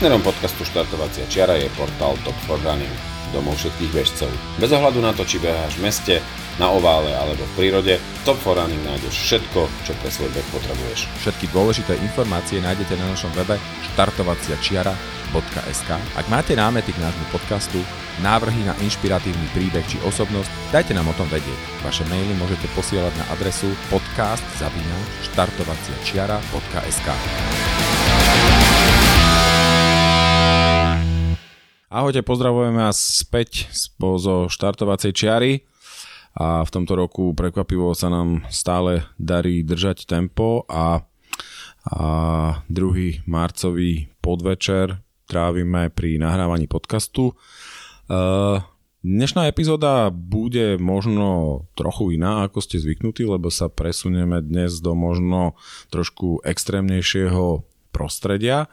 Partnerom podcastu Štartovacia čiara je portál Top for Running, domov všetkých bežcov. Bez ohľadu na to, či beháš v meste, na ovále alebo v prírode, Top for Running nájdeš všetko, čo pre svoj beh potrebuješ. Všetky dôležité informácie nájdete na našom webe štartovaciačiara.sk Ak máte námety k nášmu podcastu, návrhy na inšpiratívny príbeh či osobnosť, dajte nám o tom vedieť. Vaše maily môžete posielať na adresu podcast.štartovaciačiara.sk Ahojte, pozdravujeme vás späť zo štartovacej čiary a v tomto roku prekvapivo sa nám stále darí držať tempo a, a druhý marcový podvečer trávime pri nahrávaní podcastu. Uh, Dnešná epizóda bude možno trochu iná, ako ste zvyknutí, lebo sa presunieme dnes do možno trošku extrémnejšieho prostredia.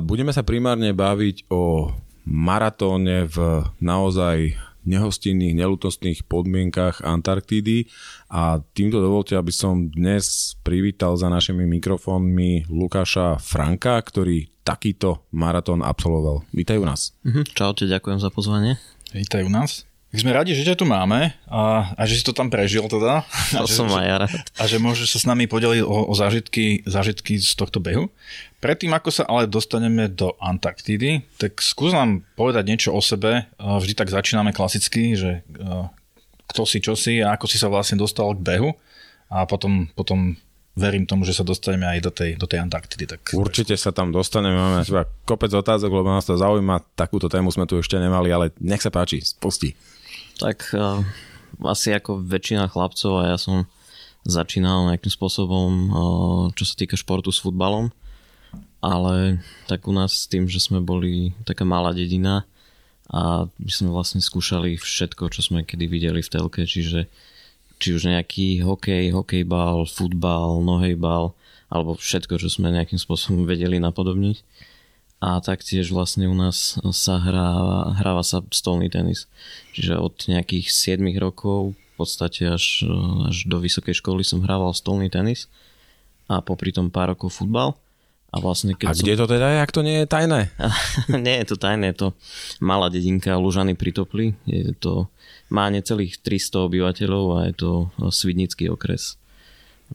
Budeme sa primárne baviť o maratóne v naozaj nehostinných, nelutostných podmienkach Antarktídy a týmto dovolte, aby som dnes privítal za našimi mikrofónmi Lukáša Franka, ktorý takýto maratón absolvoval. Vítajú nás. Mhm, čaute, ďakujem za pozvanie. Vítajú nás. Tak sme radi, že ťa tu máme a, a že si to tam prežil teda. To som aj rád. A že môžeš sa s nami podeliť o, o zážitky, zážitky z tohto behu. Predtým, ako sa ale dostaneme do Antarktídy, tak skús nám povedať niečo o sebe. Vždy tak začíname klasicky, že kto si, čo si a ako si sa vlastne dostal k behu. A potom, potom verím tomu, že sa dostaneme aj do tej, do tej Antarktidy. Tak... Určite sa tam dostaneme, máme kopec otázok, lebo nás to zaujíma, takúto tému sme tu ešte nemali, ale nech sa páči, spustí. Tak uh, asi ako väčšina chlapcov a ja som začínal nejakým spôsobom, uh, čo sa týka športu s futbalom, ale tak u nás s tým, že sme boli taká malá dedina a my sme vlastne skúšali všetko, čo sme kedy videli v telke, čiže či už nejaký hokej, hokejbal, futbal, nohejbal, alebo všetko, čo sme nejakým spôsobom vedeli napodobniť a taktiež vlastne u nás sa hrá, hráva sa stolný tenis. Čiže od nejakých 7 rokov v podstate až, až do vysokej školy som hrával stolný tenis a popri tom pár rokov futbal. A, vlastne keď a kde som... to teda je, ak to nie je tajné? nie je to tajné, je to malá dedinka Lužany pri Topli. Je to, má necelých 300 obyvateľov a je to Svidnický okres.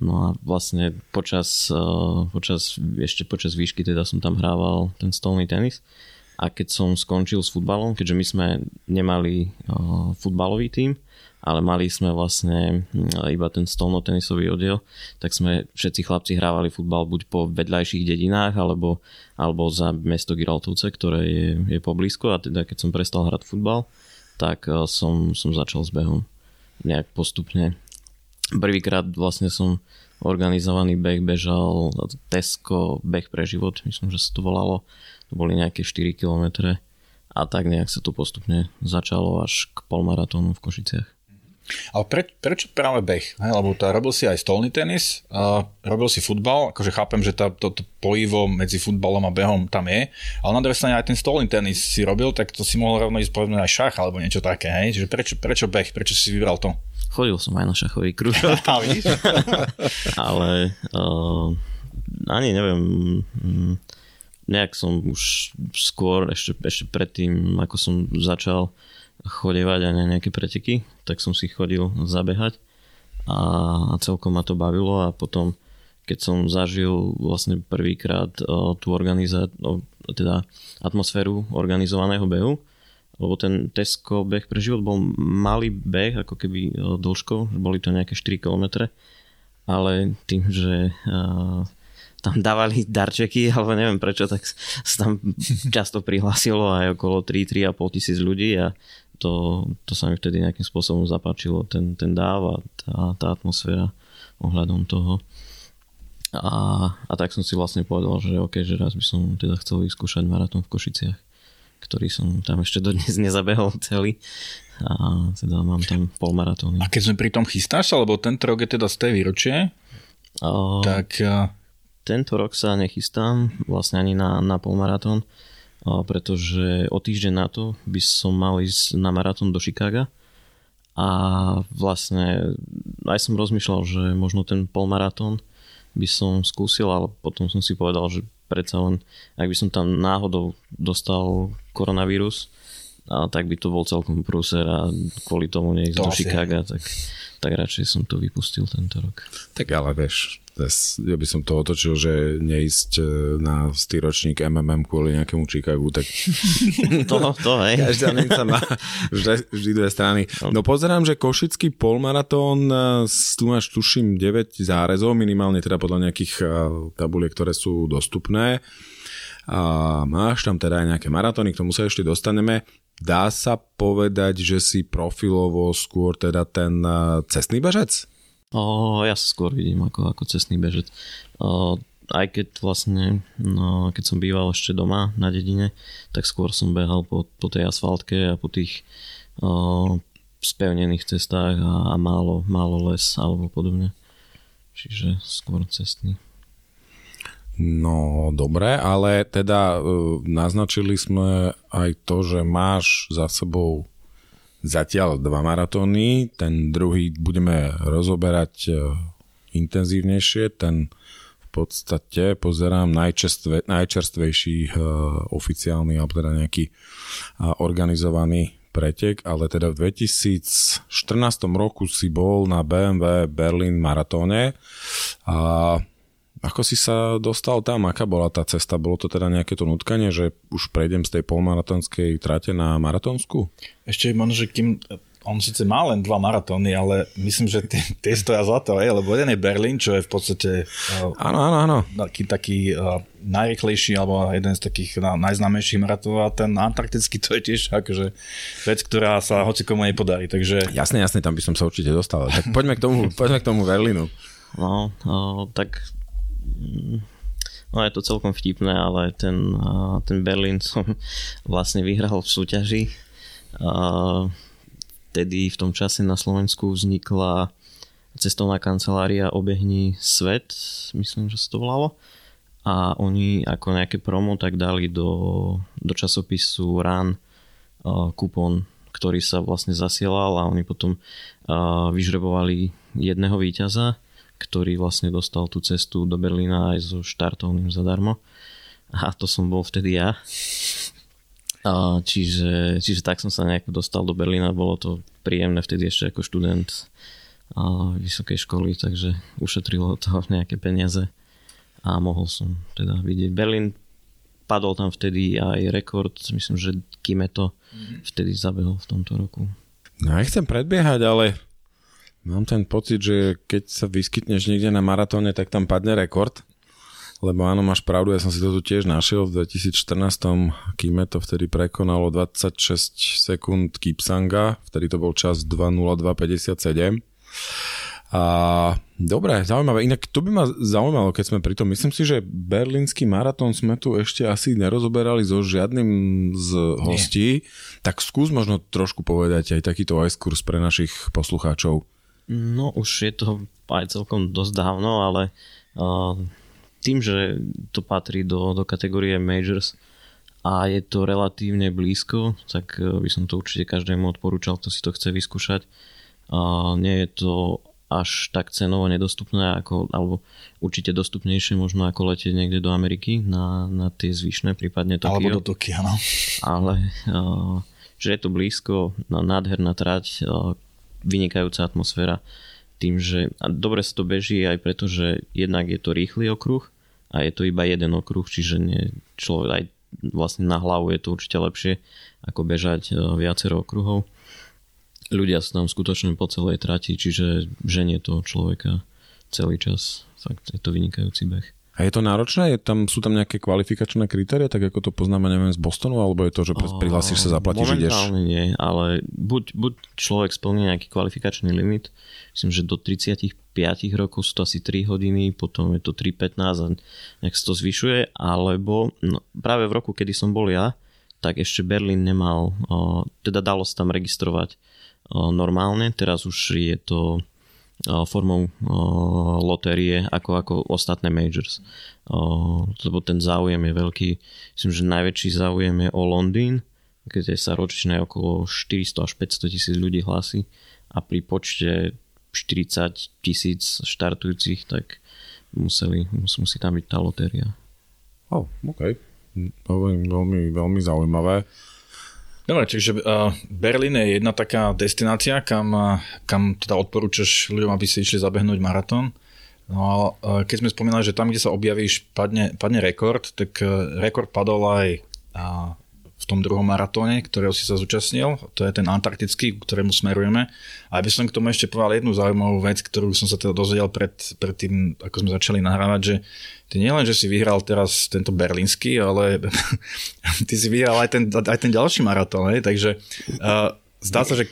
No a vlastne počas, eh, počas, ešte počas výšky teda som tam hrával ten stolný tenis. A keď som skončil s futbalom, keďže my sme nemali uh, futbalový tím, ale mali sme vlastne uh, iba ten stolnotenisový oddiel, tak sme všetci chlapci hrávali futbal buď po vedľajších dedinách alebo, alebo za mesto Giraltovce, ktoré je, je poblízko. A teda keď som prestal hrať futbal, tak som, som začal s behom. Nejak postupne Prvýkrát vlastne som organizovaný beh bežal Tesco beh pre život, myslím, že sa to volalo. To boli nejaké 4 km a tak nejak sa to postupne začalo až k polmaratónu v Košiciach. Ale pre, prečo práve beh? He, lebo to, robil si aj stolný tenis, uh, robil si futbal, akože chápem, že tá, to, to pojivo medzi futbalom a behom tam je, ale na druhej strane aj ten stolný tenis si robil, tak to si mohol rovno ísť povedať aj šach alebo niečo také, hej? Čiže prečo, prečo beh? Prečo si vybral to? Chodil som aj na šachový krúžok. ale uh, ani neviem, mm, nejak som už skôr, ešte, ešte predtým, ako som začal chodevať aj na nejaké preteky, tak som si chodil zabehať a, a celkom ma to bavilo a potom keď som zažil vlastne prvýkrát tú organizá- teda atmosféru organizovaného behu, lebo ten Tesco beh pre život bol malý beh, ako keby dĺžkou, boli to nejaké 4 km, ale tým, že uh, tam dávali darčeky, alebo neviem prečo, tak sa tam často prihlásilo aj okolo 3-3,5 tisíc ľudí a to, to sa mi vtedy nejakým spôsobom zapáčilo, ten, ten dáv a tá, tá atmosféra ohľadom toho. A, a tak som si vlastne povedal, že OK, že raz by som teda chcel vyskúšať maratón v Košiciach, ktorý som tam ešte dodnes nezabehol celý a teda mám tam polmaratóny. A keď sme pri tom chystáš sa, lebo tento rok je teda z tej výročie, o, tak... Tento rok sa nechystám vlastne ani na, na polmaratón, pretože o týždeň na to by som mal ísť na maratón do Chicaga. A vlastne aj som rozmýšľal, že možno ten polmaratón by som skúsil, ale potom som si povedal, že predsa len, ak by som tam náhodou dostal koronavírus, a tak by to bol celkom prúser a kvôli tomu To do Chicaga, tak, tak radšej som to vypustil tento rok. Tak ale vieš, ja by som to otočil, že neísť e, na stýročník MMM kvôli nejakému Chicagu, tak To, to hej. každá minca má vždy, vždy dve strany. No pozerám, že Košický polmaratón, e, tu máš tuším 9 zárezov, minimálne teda podľa nejakých e, tabuliek, ktoré sú dostupné. A máš tam teda aj nejaké maratóny, k tomu sa ešte dostaneme. Dá sa povedať, že si profilovo skôr teda ten e, cestný bežec? O, ja sa skôr vidím ako, ako cestný bežec. O, aj keď vlastne, no, keď som býval ešte doma na dedine, tak skôr som behal po, po tej asfaltke a po tých o, spevnených cestách a, a málo, málo les alebo podobne. Čiže skôr cestný. No dobre, ale teda uh, naznačili sme aj to, že máš za sebou zatiaľ dva maratóny, ten druhý budeme rozoberať uh, intenzívnejšie, ten v podstate pozerám najčerstve, najčerstvejší uh, oficiálny alebo teda nejaký organizovaný pretek, ale teda v 2014 roku si bol na BMW Berlin maratóne. A ako si sa dostal tam? Aká bola tá cesta? Bolo to teda nejaké to nutkanie, že už prejdem z tej polmaratónskej trate na maratónsku? Ešte možno, že kým on síce má len dva maratóny, ale myslím, že tie, tie stoja za to, lebo jeden je Berlín, čo je v podstate uh, Áno, áno, áno. taký, taký uh, najrychlejší alebo jeden z takých na, najznámejších maratónov a ten antarktický to je tiež akože vec, ktorá sa hoci komu nepodarí, takže Jasne, jasne, tam by som sa určite dostal. Tak poďme k tomu, poďme k tomu Berlínu. No, o, tak no je to celkom vtipné, ale ten, ten Berlín som vlastne vyhral v súťaži. Vtedy v tom čase na Slovensku vznikla cestovná kancelária Obehni svet, myslím, že sa to volalo. A oni ako nejaké promo tak dali do, do časopisu RAN kupón, ktorý sa vlastne zasielal a oni potom vyžrebovali jedného víťaza, ktorý vlastne dostal tú cestu do Berlína aj so štartovným zadarmo. A to som bol vtedy ja. A čiže, čiže tak som sa nejako dostal do Berlína, bolo to príjemné vtedy ešte ako študent a vysokej školy, takže ušetrilo to nejaké peniaze a mohol som teda vidieť. Berlín padol tam vtedy aj rekord, myslím, že Kimeto vtedy zabehol v tomto roku. No ja chcem predbiehať, ale mám ten pocit, že keď sa vyskytneš niekde na maratóne, tak tam padne rekord. Lebo áno, máš pravdu, ja som si to tu tiež našiel v 2014, kým to vtedy prekonalo 26 sekúnd Kipsanga, vtedy to bol čas 2.02.57. A dobre, zaujímavé. Inak to by ma zaujímalo, keď sme pri tom. Myslím si, že berlínsky maratón sme tu ešte asi nerozoberali so žiadnym z hostí. Nie. Tak skús možno trošku povedať aj takýto kurz pre našich poslucháčov. No už je to aj celkom dosť dávno, ale uh, tým, že to patrí do, do kategórie Majors a je to relatívne blízko, tak e, by som to určite každému odporúčal, kto si to chce vyskúšať. A nie je to až tak cenovo nedostupné, ako, alebo určite dostupnejšie možno ako letieť niekde do Ameriky na, na tie zvyšné, prípadne Tokio. Alebo do Tokia, no. Ale uh, že je to blízko, nádherná trať, uh, vynikajúca atmosféra tým, že a dobre sa to beží aj preto, že jednak je to rýchly okruh a je to iba jeden okruh, čiže nie, človek aj vlastne na hlavu je to určite lepšie ako bežať e, viacero okruhov. Ľudia sú tam skutočne po celej trati, čiže ženie toho človeka celý čas. Fakt je to vynikajúci beh. A je to náročné? Je tam, sú tam nejaké kvalifikačné kritéria, tak ako to poznáme, neviem, z Bostonu, alebo je to, že prihlásiš sa, zaplatíš, ideš? Nie, ale buď, buď človek splní nejaký kvalifikačný limit, myslím, že do 35 rokov sú to asi 3 hodiny, potom je to 3.15 a nech sa to zvyšuje, alebo no, práve v roku, kedy som bol ja, tak ešte Berlín nemal, o, teda dalo sa tam registrovať o, normálne, teraz už je to formou lotérie ako, ako ostatné majors. Lebo ten záujem je veľký. Myslím, že najväčší záujem je o Londýn, kde sa ročne okolo 400 až 500 tisíc ľudí hlási a pri počte 40 tisíc štartujúcich, tak museli, musí, tam byť tá lotéria. Oh, OK. Veľmi, veľmi, veľmi zaujímavé. Dobre, čiže uh, Berlín je jedna taká destinácia, kam, uh, kam teda odporúčaš ľuďom, aby si išli zabehnúť maratón. No a uh, keď sme spomínali, že tam, kde sa objavíš, padne, padne rekord, tak uh, rekord padol aj uh, v tom druhom maratóne, ktorého si sa zúčastnil, to je ten antarktický, k ktorému smerujeme. A by som k tomu ešte povedal jednu zaujímavú vec, ktorú som sa teda dozvedel pred, pred tým, ako sme začali nahrávať, že ty nielen, že si vyhral teraz tento berlínsky, ale ty si vyhral aj ten, aj ten ďalší maratón, takže uh, zdá sa, že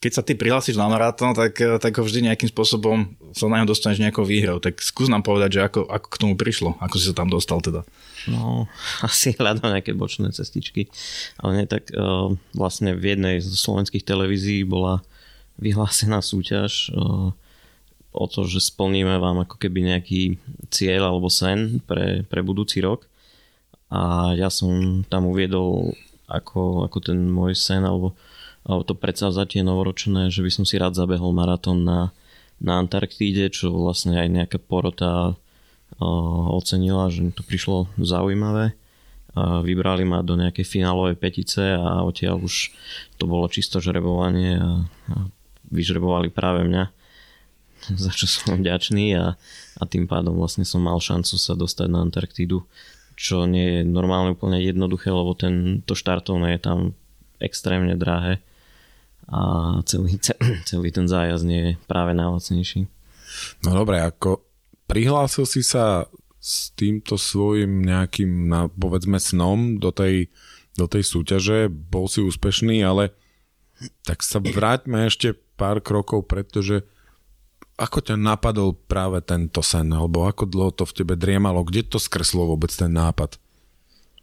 keď sa ty prihlásiš na maratón, tak, tak ho vždy nejakým spôsobom sa na ňo dostaneš nejakou výhrou. Tak skús nám povedať, že ako, ako k tomu prišlo, ako si sa tam dostal teda. No, asi hľadám nejaké bočné cestičky. Ale nie, tak uh, vlastne v jednej z slovenských televízií bola vyhlásená súťaž uh, o to, že splníme vám ako keby nejaký cieľ alebo sen pre, pre budúci rok. A ja som tam uviedol ako, ako ten môj sen alebo, alebo to predsavzatie novoročné, že by som si rád zabehol maratón na, na Antarktíde, čo vlastne aj nejaká porota ocenila, že mi to prišlo zaujímavé. Vybrali ma do nejakej finálovej petice a odtiaľ už to bolo čisto žrebovanie a, vyžrebovali práve mňa, za čo som vďačný a, a tým pádom vlastne som mal šancu sa dostať na Antarktídu, čo nie je normálne úplne jednoduché, lebo ten, to štartovné je tam extrémne drahé a celý, celý ten zájazd nie je práve najlacnejší. No dobre, ako prihlásil si sa s týmto svojim nejakým, povedzme, snom do tej, do tej súťaže, bol si úspešný, ale tak sa vráťme ešte pár krokov, pretože ako ťa napadol práve tento sen, alebo ako dlho to v tebe driemalo, kde to skreslo vôbec ten nápad?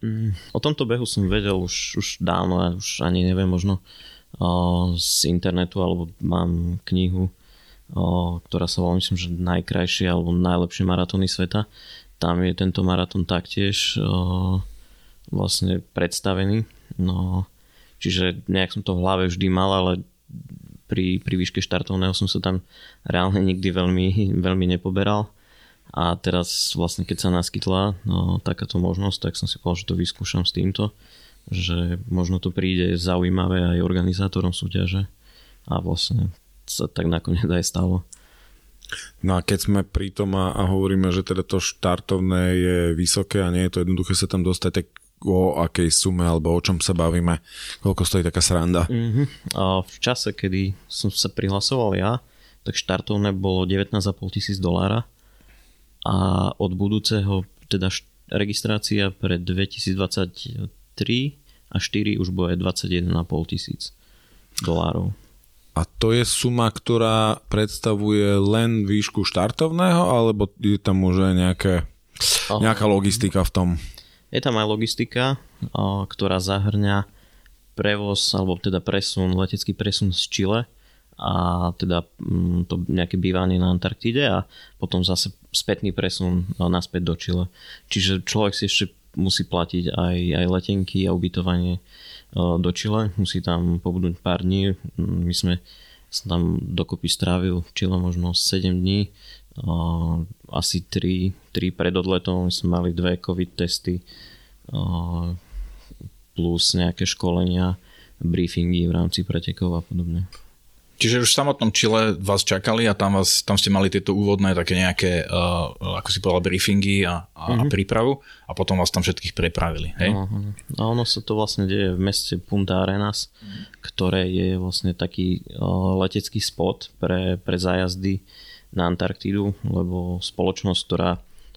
Mm, o tomto behu som vedel už, už dávno, už ani neviem, možno o, z internetu, alebo mám knihu o, ktorá sa volá, myslím, že najkrajšie alebo najlepšie maratóny sveta. Tam je tento maratón taktiež o, vlastne predstavený. No, čiže nejak som to v hlave vždy mal, ale pri, pri výške štartovného som sa tam reálne nikdy veľmi, veľmi nepoberal. A teraz vlastne keď sa naskytla no, takáto možnosť, tak som si povedal, že to vyskúšam s týmto, že možno to príde zaujímavé aj organizátorom súťaže a vlastne sa tak nakoniec aj stalo. No a keď sme pri tom a, a hovoríme, že teda to štartovné je vysoké a nie je to jednoduché sa tam dostať, tak o akej sume alebo o čom sa bavíme, koľko stojí taká sranda? Mm-hmm. A v čase, kedy som sa prihlasoval ja, tak štartovné bolo 19,5 tisíc dolára a od budúceho, teda registrácia pre 2023 a 4 už bude 21,5 tisíc dolárov. A to je suma, ktorá predstavuje len výšku štartovného, alebo je tam už nejaké, nejaká logistika v tom? Je tam aj logistika, ktorá zahrňa prevoz, alebo teda presun, letecký presun z Chile a teda mm, to nejaké bývanie na Antarktíde a potom zase spätný presun naspäť do Chile. Čiže človek si ešte musí platiť aj, aj letenky a ubytovanie do Chile, musí tam pobudnúť pár dní. My sme sa tam dokopy strávil v Chile možno 7 dní. Asi 3, 3 pred odletom sme mali dve covid testy plus nejaké školenia, briefingy v rámci pretekov a podobne. Čiže už v samotnom Čile vás čakali a tam, vás, tam ste mali tieto úvodné také nejaké, uh, ako si povedal, briefingy a, a, mm-hmm. a mhm. prípravu a potom vás tam všetkých prepravili, hej? No, a ono sa to vlastne deje v meste Punta Arenas, mm. ktoré je vlastne taký uh, letecký spot pre, pre zájazdy na Antarktídu, lebo spoločnosť, ktorá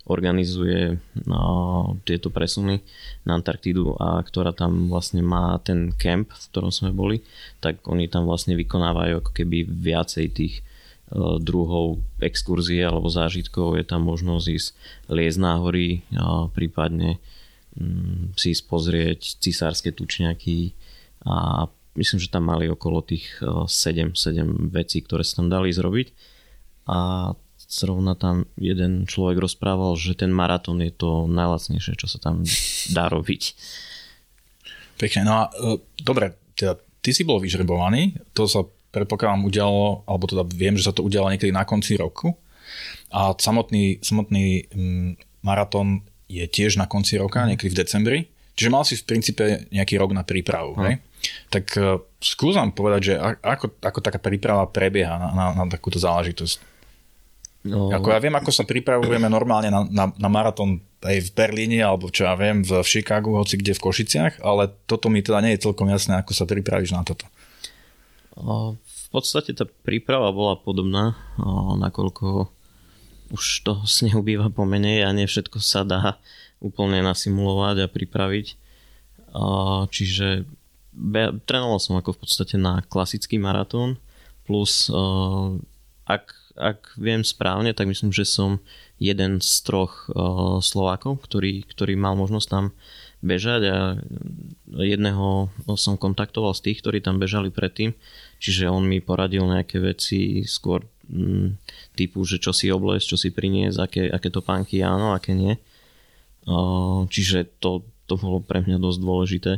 organizuje no, tieto presuny na Antarktídu a ktorá tam vlastne má ten kemp, v ktorom sme boli, tak oni tam vlastne vykonávajú ako keby viacej tých uh, druhov exkurzie alebo zážitkov. Je tam možnosť ísť liezť na hory, a prípadne um, si ísť pozrieť cisárske tučňaky a myslím, že tam mali okolo tých uh, 7, 7 vecí, ktoré sa tam dali zrobiť. A zrovna tam jeden človek rozprával, že ten maratón je to najlacnejšie, čo sa tam dá robiť. Pekne, no a uh, dobre, teda ty si bol vyžrebovaný, to sa predpokladám udialo, alebo teda viem, že sa to udialo niekedy na konci roku a samotný, samotný um, maratón je tiež na konci roka, mm. niekedy v decembri. Čiže mal si v princípe nejaký rok na prípravu. Hej? Tak uh, skúsam povedať, že ako, ako taká príprava prebieha na, na, na takúto záležitosť. No. Ako ja viem, ako sa pripravujeme normálne na, na, na maratón aj v Berlíne, alebo čo ja viem, v, Chicagu, hoci kde v Košiciach, ale toto mi teda nie je celkom jasné, ako sa pripravíš na toto. V podstate tá príprava bola podobná, nakoľko už toho snehu býva pomenej a nie všetko sa dá úplne nasimulovať a pripraviť. Čiže trénoval som ako v podstate na klasický maratón, plus ak ak viem správne, tak myslím, že som jeden z troch uh, Slovákov, ktorý, ktorý mal možnosť tam bežať a jedného som kontaktoval z tých, ktorí tam bežali predtým, čiže on mi poradil nejaké veci skôr mm, typu, že čo si obliec, čo si priniesť, aké, aké topánky áno, aké nie. Uh, čiže to, to bolo pre mňa dosť dôležité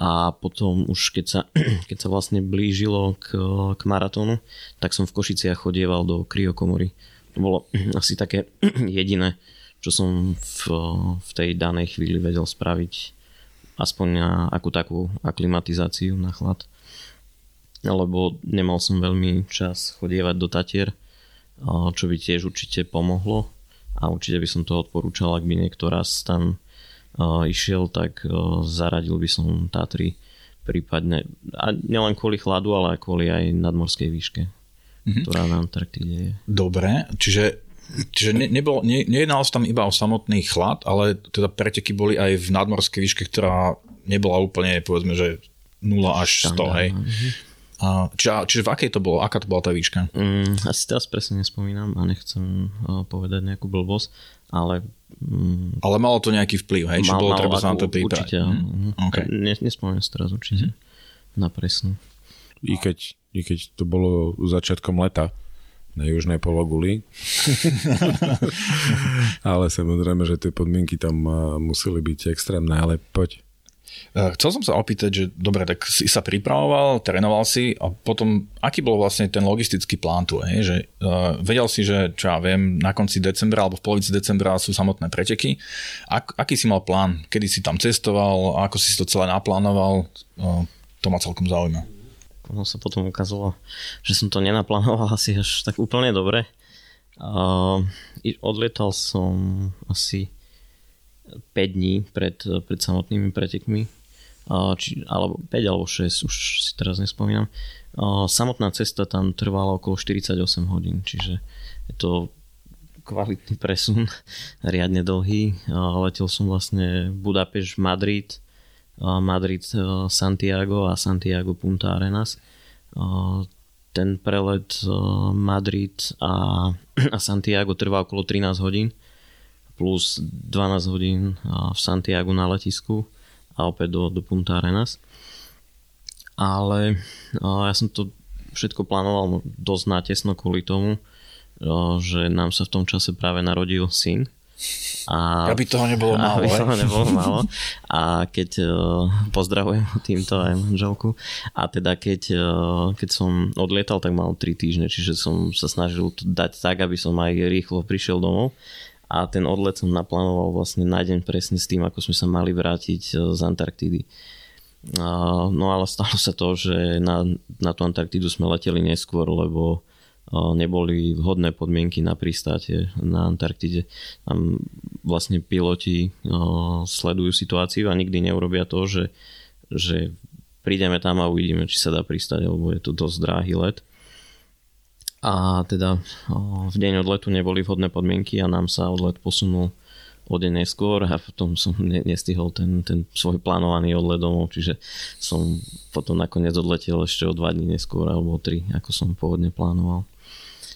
a potom už keď sa, keď sa vlastne blížilo k, k maratónu, tak som v Košiciach chodieval do kryokomory. To bolo asi také jediné, čo som v, v tej danej chvíli vedel spraviť aspoň na akú takú aklimatizáciu na chlad. Lebo nemal som veľmi čas chodievať do Tatier, čo by tiež určite pomohlo a určite by som to odporúčal, ak by niekto raz tam išiel, tak zaradil by som Tatry prípadne, a nielen kvôli chladu, ale aj kvôli aj nadmorskej výške, mm-hmm. ktorá na Antarktíde je. Dobre, čiže Čiže ne, nebol, ne, nejednalo sa tam iba o samotný chlad, ale teda preteky boli aj v nadmorskej výške, ktorá nebola úplne, povedzme, že 0 až 100, Štandard, hej. Mm-hmm. A, čiže, čiže v akej to bolo? Aká to bola tá výška? Mm, asi teraz presne nespomínam a nechcem uh, povedať nejakú blbosť, ale Mm. Ale malo to nejaký vplyv, hej? Či bolo treba sa na to pýtať? Určite, mm. okay. Ne, nespomínam sa teraz určite. Mm. Na presnú. I keď, I keď to bolo začiatkom leta na južnej pologuli. ale samozrejme, že tie podmienky tam museli byť extrémne, ale poď. Eh, chcel som sa opýtať, že dobre, tak si sa pripravoval, trénoval si a potom, aký bol vlastne ten logistický plán tu, je, že uh, vedel si, že čo ja viem, na konci decembra alebo v polovici decembra sú samotné preteky. Ak, aký si mal plán? Kedy si tam cestoval? Ako si to celé naplánoval? Uh, to ma celkom zaujíma. Ono sa potom ukázalo, že som to nenaplánoval asi až tak úplne dobre. Uh, odlietal som asi 5 dní pred, pred samotnými pretekmi, či, alebo 5 alebo 6, už si teraz nespomínam. Samotná cesta tam trvala okolo 48 hodín, čiže je to kvalitný presun, riadne dlhý. Letel som vlastne Budapešť, Madrid, Madrid, Santiago a Santiago Punta Arenas. Ten prelet Madrid a, a Santiago trvá okolo 13 hodín plus 12 hodín v Santiago na letisku a opäť do, do Punta Arenas. Ale ja som to všetko plánoval dosť natesno kvôli tomu, že nám sa v tom čase práve narodil syn. A, aby toho nebolo málo. Aby toho nebolo málo. A keď pozdravujem týmto aj manželku. A teda keď, keď som odlietal, tak mal 3 týždne, čiže som sa snažil to dať tak, aby som aj rýchlo prišiel domov a ten odlet som naplánoval vlastne na deň presne s tým, ako sme sa mali vrátiť e, z Antarktídy. No ale stalo sa to, že na, na tú Antarktídu sme leteli neskôr, lebo e, neboli vhodné podmienky na pristáte na Antarktide. Tam vlastne piloti e, sledujú situáciu a nikdy neurobia to, že, že prídeme tam a uvidíme, či sa dá pristať, lebo je to dosť dráhy let a teda v deň odletu neboli vhodné podmienky a nám sa odlet posunul o deň neskôr a potom som nestihol ten, ten svoj plánovaný odlet domov, čiže som potom nakoniec odletel ešte o dva dní neskôr alebo o tri, ako som pôvodne plánoval.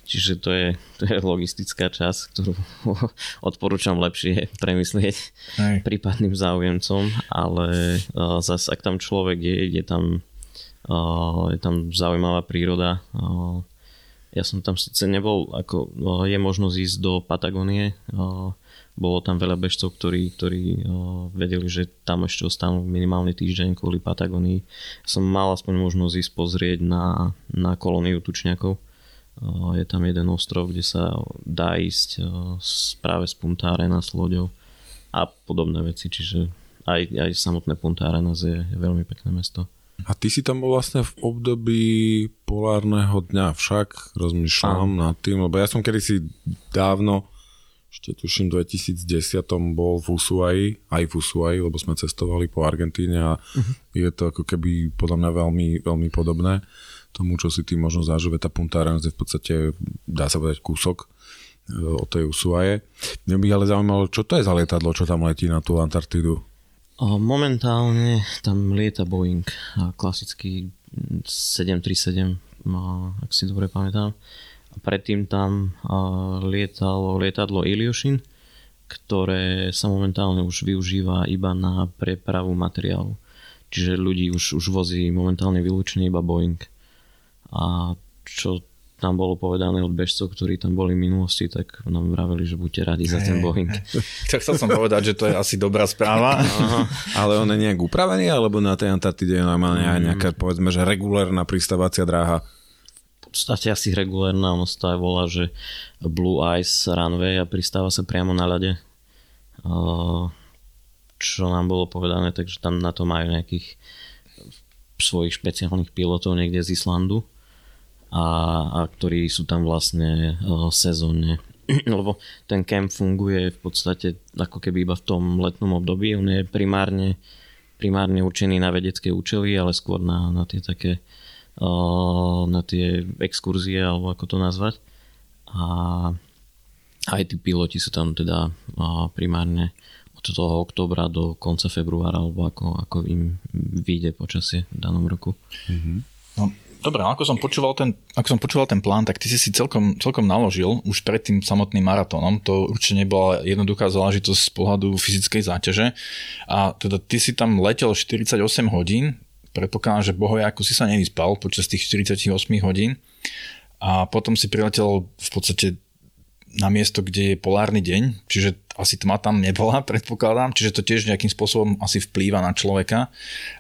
Čiže to je, to je logistická časť, ktorú odporúčam lepšie premyslieť Hej. prípadným záujemcom, ale uh, zase ak tam človek je, je tam, uh, je tam zaujímavá príroda, uh, ja som tam síce nebol, ako je možnosť ísť do Patagónie, bolo tam veľa bežcov, ktorí, ktorí vedeli, že tam ešte ostanú minimálny týždeň kvôli Patagónii. Som mal aspoň možnosť ísť pozrieť na, na kolóniu tučňakov. Je tam jeden ostrov, kde sa dá ísť práve z Punta Arena s loďou a podobné veci, čiže aj, aj samotné Punta Arenas je, je veľmi pekné mesto. A ty si tam bol vlastne v období polárneho dňa, však rozmýšľam nad tým, lebo ja som kedysi dávno, ešte tuším 2010 bol v Ushuaí, aj v Ushuaí, lebo sme cestovali po Argentíne a uh-huh. je to ako keby podľa mňa veľmi, veľmi podobné tomu, čo si ty možno zažil, tá Punta Arenas je v podstate, dá sa povedať, kúsok e, o tej Ushuaie. Mňa by ale zaujímalo, čo to je za lietadlo, čo tam letí na tú Antarktidu? Momentálne tam lieta Boeing, klasický 737, ak si dobre pamätám. Predtým tam lietalo lietadlo Ilyushin, ktoré sa momentálne už využíva iba na prepravu materiálu. Čiže ľudí už, už vozí momentálne vylúčene iba Boeing. A čo tam bolo povedané od bežcov, ktorí tam boli v minulosti, tak nám vraveli, že buďte radi za ten Boeing. Tak chcel som povedať, že to je asi dobrá správa. Aha. Ale on je nejak upravený, alebo na tej Antarktide je normálne aj nejaká, povedzme, že regulárna pristávacia dráha? V podstate asi regulárna, ono sa aj volá, že Blue Ice Runway a pristáva sa priamo na ľade. Čo nám bolo povedané, takže tam na to majú nejakých svojich špeciálnych pilotov niekde z Islandu a, a ktorí sú tam vlastne uh, sezónne. Lebo ten camp funguje v podstate ako keby iba v tom letnom období. On je primárne, primárne určený na vedecké účely, ale skôr na, na tie také uh, na tie exkurzie, alebo ako to nazvať. A aj tí piloti sú tam teda uh, primárne od toho oktobra do konca februára, alebo ako, ako im vyjde počasie v danom roku. Mm-hmm. Dobre, ako som počúval ten, ako som počúval ten plán, tak ty si si celkom, celkom naložil už pred tým samotným maratónom. To určite nebola jednoduchá záležitosť z pohľadu fyzickej záťaže. A teda ty si tam letel 48 hodín, predpokladám, že bohojaku si sa nevyspal počas tých 48 hodín a potom si priletel v podstate na miesto, kde je polárny deň, čiže asi tma tam nebola, predpokladám, čiže to tiež nejakým spôsobom asi vplýva na človeka.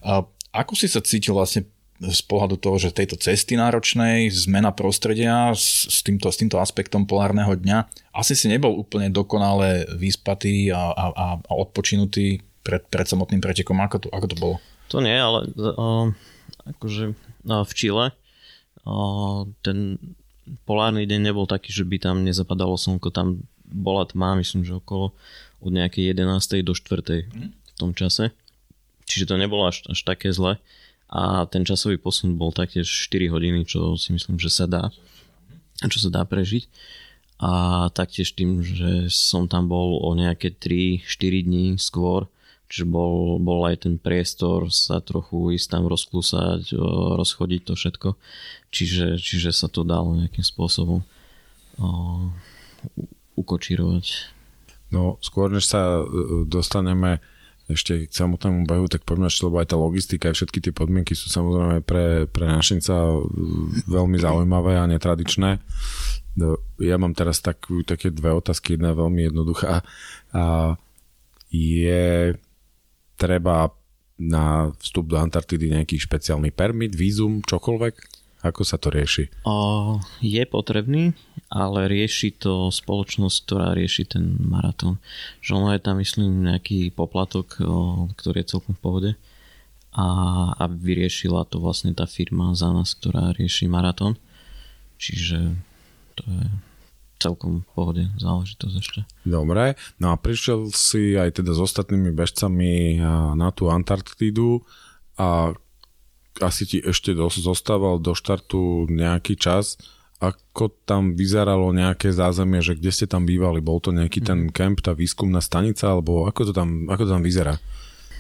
A ako si sa cítil vlastne z pohľadu toho, že tejto cesty náročnej, zmena prostredia s, s, týmto, s týmto aspektom polárneho dňa, asi si nebol úplne dokonale vyspatý a, a, a odpočinutý pred, pred samotným pretekom. Ako to, ako to bolo? To nie, ale uh, akože uh, v Čile uh, ten polárny deň nebol taký, že by tam nezapadalo slnko, tam bola tma, myslím, že okolo od nejakej 11. do 4. Mhm. v tom čase. Čiže to nebolo až, až také zle a ten časový posun bol taktiež 4 hodiny, čo si myslím, že sa dá čo sa dá prežiť a taktiež tým, že som tam bol o nejaké 3-4 dní skôr, čiže bol, bol aj ten priestor sa trochu ísť tam rozklusať, rozchodiť to všetko, čiže, čiže sa to dalo nejakým spôsobom o, ukočírovať. No skôr než sa e, dostaneme ešte k samotnému behu, tak poďme ešte, lebo aj tá logistika, aj všetky tie podmienky sú samozrejme pre, pre našinca veľmi zaujímavé a netradičné. No, ja mám teraz tak, také dve otázky, jedna veľmi jednoduchá. A je treba na vstup do Antarktidy nejaký špeciálny permit, vízum, čokoľvek? Ako sa to rieši? O, je potrebný, ale rieši to spoločnosť, ktorá rieši ten maratón. Že ono je tam, myslím, nejaký poplatok, o, ktorý je celkom v pohode. A, a vyriešila to vlastne tá firma za nás, ktorá rieši maratón. Čiže to je celkom v pohode záležitosť ešte. Dobre, no a prišiel si aj teda s ostatnými bežcami na tú Antarktídu a asi ti ešte zostával do štartu nejaký čas. Ako tam vyzeralo nejaké zázemie, že kde ste tam bývali? Bol to nejaký ten mhm. kemp, tá výskumná stanica, alebo ako to tam, ako to tam vyzerá?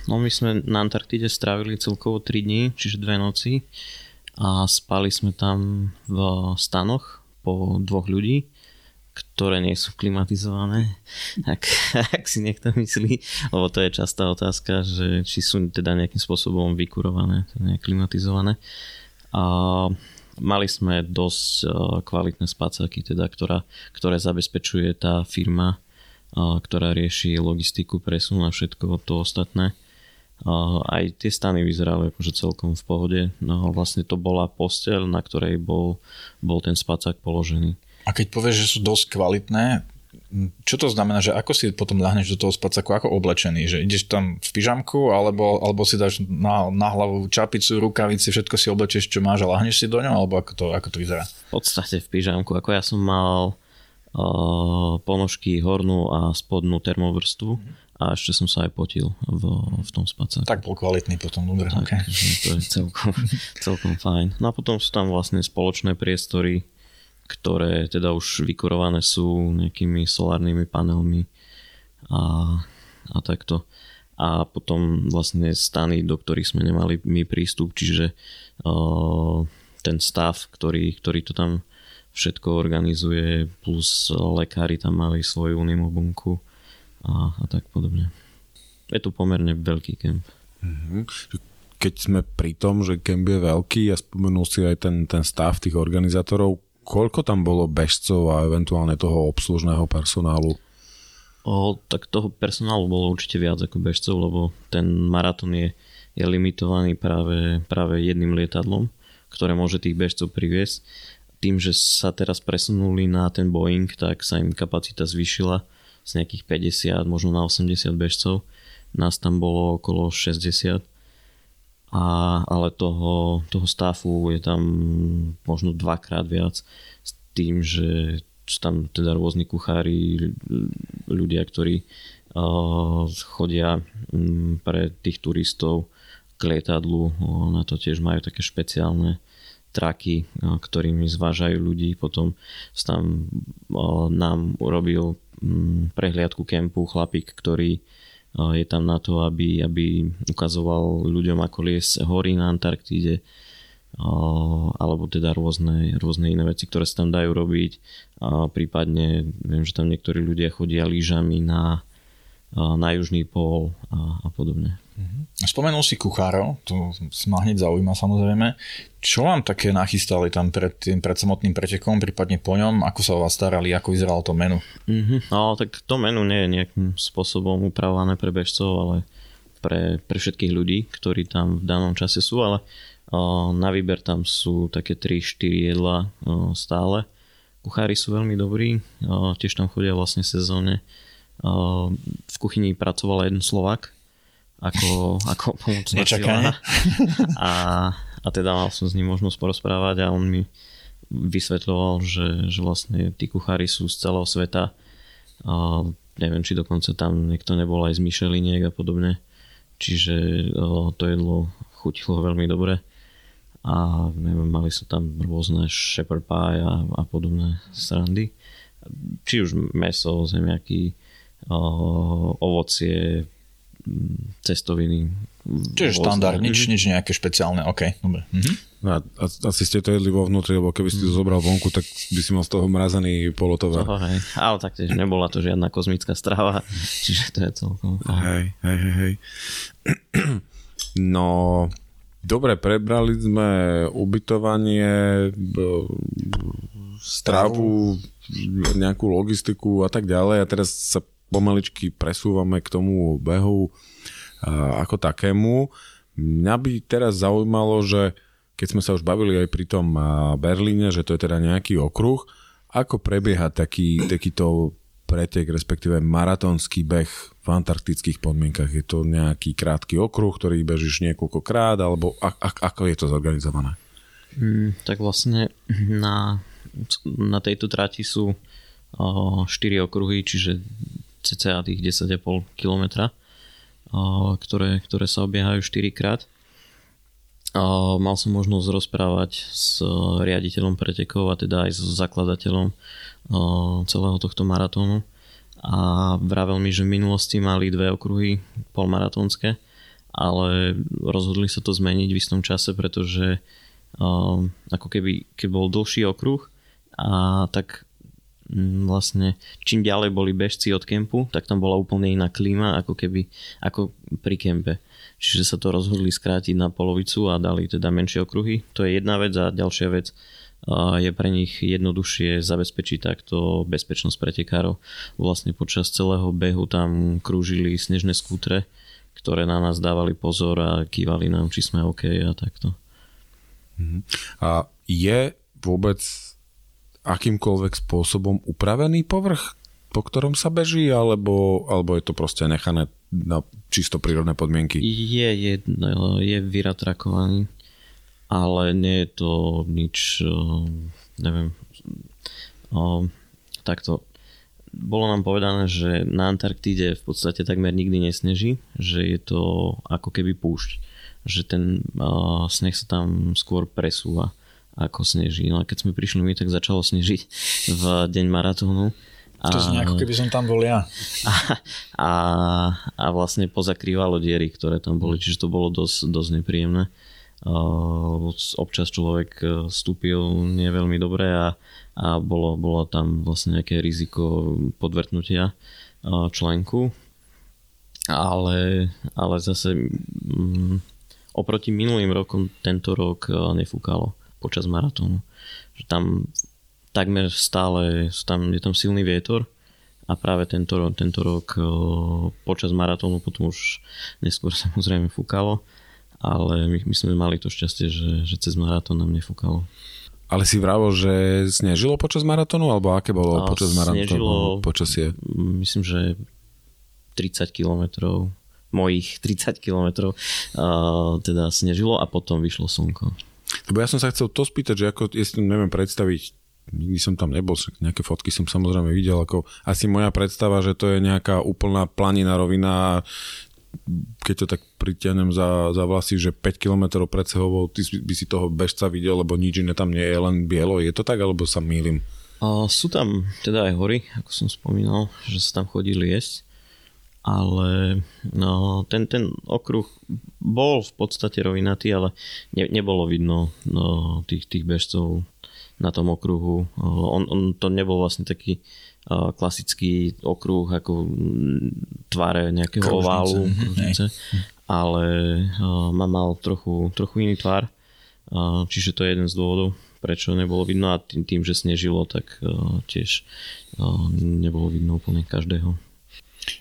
No my sme na Antarktide strávili celkovo 3 dní, čiže dve noci a spali sme tam v stanoch po dvoch ľudí ktoré nie sú klimatizované, ak, ak si niekto myslí, lebo to je častá otázka, že či sú teda nejakým spôsobom vykurované, klimatizované. A mali sme dosť e, kvalitné spacáky, teda, ktorá, ktoré zabezpečuje tá firma, e, ktorá rieši logistiku, presun a všetko to ostatné. Aj tie stany vyzerali akože celkom v pohode. No, vlastne to bola posteľ, na ktorej bol, bol ten spacák položený. A keď povieš, že sú dosť kvalitné, čo to znamená, že ako si potom ľahneš do toho spacáku, ako oblečený, že ideš tam v pyžamku, alebo, alebo si dáš na, na hlavu čapicu, rukavici, všetko si oblečeš, čo máš a láhneš si do ňa, alebo ako to, ako to vyzerá? V podstate v pyžamku, ako ja som mal uh, ponožky hornú a spodnú termovrstvu a ešte som sa aj potil v, v tom spacáku. Tak bol kvalitný potom, dobre, Tak, okay. to je celkom, celkom fajn. No a potom sú tam vlastne spoločné priestory, ktoré teda už vykurované sú nejakými solárnymi panelmi a, a takto. A potom vlastne stany, do ktorých sme nemali my prístup, čiže uh, ten stav, ktorý, ktorý to tam všetko organizuje, plus lekári tam mali svoju unimobunku a, a tak podobne. Je to pomerne veľký kemp. Keď sme pri tom, že kemp je veľký a spomenul si aj ten, ten stav tých organizátorov, koľko tam bolo bežcov a eventuálne toho obslužného personálu? O, tak toho personálu bolo určite viac ako bežcov, lebo ten maratón je, je limitovaný práve, práve jedným lietadlom, ktoré môže tých bežcov priviesť. Tým, že sa teraz presunuli na ten Boeing, tak sa im kapacita zvýšila z nejakých 50, možno na 80 bežcov. Nás tam bolo okolo 60 a, ale toho, toho stafu je tam možno dvakrát viac s tým, že sú tam teda rôzni kuchári, ľudia, ktorí uh, chodia um, pre tých turistov k lietadlu, uh, na to tiež majú také špeciálne traky, uh, ktorými zvážajú ľudí. Potom tam uh, nám urobil um, prehliadku kempu chlapík, ktorý je tam na to, aby, aby ukazoval ľuďom, ako liesť hory na Antarktíde alebo teda rôzne, rôzne iné veci, ktoré sa tam dajú robiť. Prípadne viem, že tam niektorí ľudia chodia lyžami na, na južný pól a, a podobne. Mhm. Spomenul si kuchárov, to ma hneď zaujíma samozrejme. Čo vám také nachystali tam pred, tým, pred samotným pretekom, prípadne po ňom? Ako sa o vás starali, ako vyzeralo to menu? Mm-hmm. No, tak to menu nie je nejakým spôsobom upravované pre bežcov, ale pre, pre všetkých ľudí, ktorí tam v danom čase sú, ale na výber tam sú také 3-4 jedla stále. Kuchári sú veľmi dobrí, o, tiež tam chodia vlastne sezóne. V kuchyni pracoval jeden Slovak, ako, ako pomocná sila. A, a teda mal som s ním možnosť porozprávať a on mi vysvetľoval, že, že vlastne tí kuchári sú z celého sveta. A neviem, či dokonca tam niekto nebol aj z Micheliniek a podobne. Čiže o, to jedlo chutilo veľmi dobre. A neviem, mali sa tam rôzne shepherd pie a, a podobné srandy. Či už meso, zemiaky, o, ovocie, cestoviny. Čiže štandard, nič, nič nejaké špeciálne, ok, dobre. Mhm. No a, a, asi ste to jedli vo vnútri, lebo keby si to zobral vonku, tak by si mal z toho mrazený polotovar. Toho, hej. Ale taktiež nebola to žiadna kozmická strava, čiže to je celkom... Hej, hej, hej, hej. No, dobre, prebrali sme ubytovanie, stravu, nejakú logistiku a tak ďalej a teraz sa pomaličky presúvame k tomu behu ako takému. Mňa by teraz zaujímalo, že keď sme sa už bavili aj pri tom Berlíne, že to je teda nejaký okruh, ako prebieha taký, takýto pretek, respektíve maratónsky beh v antarktických podmienkach? Je to nejaký krátky okruh, ktorý bežíš niekoľkokrát, alebo a, a, ako je to zorganizované? Mm, tak vlastne na, na tejto trati sú o, 4 okruhy, čiže cca tých 10,5 km, ktoré, ktoré sa obiehajú 4 krát. Mal som možnosť rozprávať s riaditeľom pretekov a teda aj s zakladateľom celého tohto maratónu a vravel mi, že v minulosti mali dve okruhy polmaratónske, ale rozhodli sa to zmeniť v istom čase, pretože ako keby, keď bol dlhší okruh a tak vlastne čím ďalej boli bežci od kempu, tak tam bola úplne iná klíma ako keby ako pri kempe. Čiže sa to rozhodli skrátiť na polovicu a dali teda menšie okruhy. To je jedna vec a ďalšia vec je pre nich jednoduchšie zabezpečiť takto bezpečnosť pretekárov. Vlastne počas celého behu tam krúžili snežné skútre, ktoré na nás dávali pozor a kývali nám, či sme OK a takto. Mhm. A je vôbec akýmkoľvek spôsobom upravený povrch po ktorom sa beží, alebo, alebo je to proste nechané na čisto prírodné podmienky? Je, je, je vyratrakovaný, ale nie je to nič, neviem, takto bolo nám povedané, že na Antarktíde v podstate takmer nikdy nesneží, že je to ako keby púšť, že ten uh, sneh sa tam skôr presúva ako sneží. No a keď sme prišli my, tak začalo snežiť v deň maratónu. A, to znie ako keby som tam bol ja. A, a, a vlastne pozakrývalo diery, ktoré tam boli, čiže to bolo dosť, dosť nepríjemné. Uh, občas človek vstúpil nie veľmi dobre a, a bolo, bolo tam vlastne nejaké riziko podvrtnutia uh, členku. Ale, ale zase um, oproti minulým rokom tento rok uh, nefúkalo počas maratónu. Že tam takmer stále tam, je tam silný vietor a práve tento, tento rok počas maratónu potom už neskôr samozrejme fúkalo, ale my, my sme mali to šťastie, že, že cez maratón nám nefúkalo. Ale si vravo, že snežilo počas maratónu, alebo aké bolo a počas maratónu počasie? Myslím, že 30 kilometrov mojich 30 kilometrov teda snežilo a potom vyšlo slnko. Lebo ja som sa chcel to spýtať, že ako, jestli neviem predstaviť, nikdy som tam nebol, nejaké fotky som samozrejme videl, ako asi moja predstava, že to je nejaká úplná planina rovina keď to tak pritiahnem za, za vlasy, že 5 km pred Sehovou, ty by si toho bežca videl, lebo nič iné tam nie je, len bielo. Je to tak, alebo sa mýlim? Sú tam teda aj hory, ako som spomínal, že sa tam chodili jesť ale no, ten, ten okruh bol v podstate rovinatý, ale ne, nebolo vidno no, tých, tých bežcov na tom okruhu. On, on to nebol vlastne taký uh, klasický okruh ako tváre nejakého Kružnice. oválu, mhm, kružnice, ale uh, má mal trochu, trochu iný tvár, uh, čiže to je jeden z dôvodov prečo nebolo vidno a tým, tým že snežilo, tak uh, tiež uh, nebolo vidno úplne každého.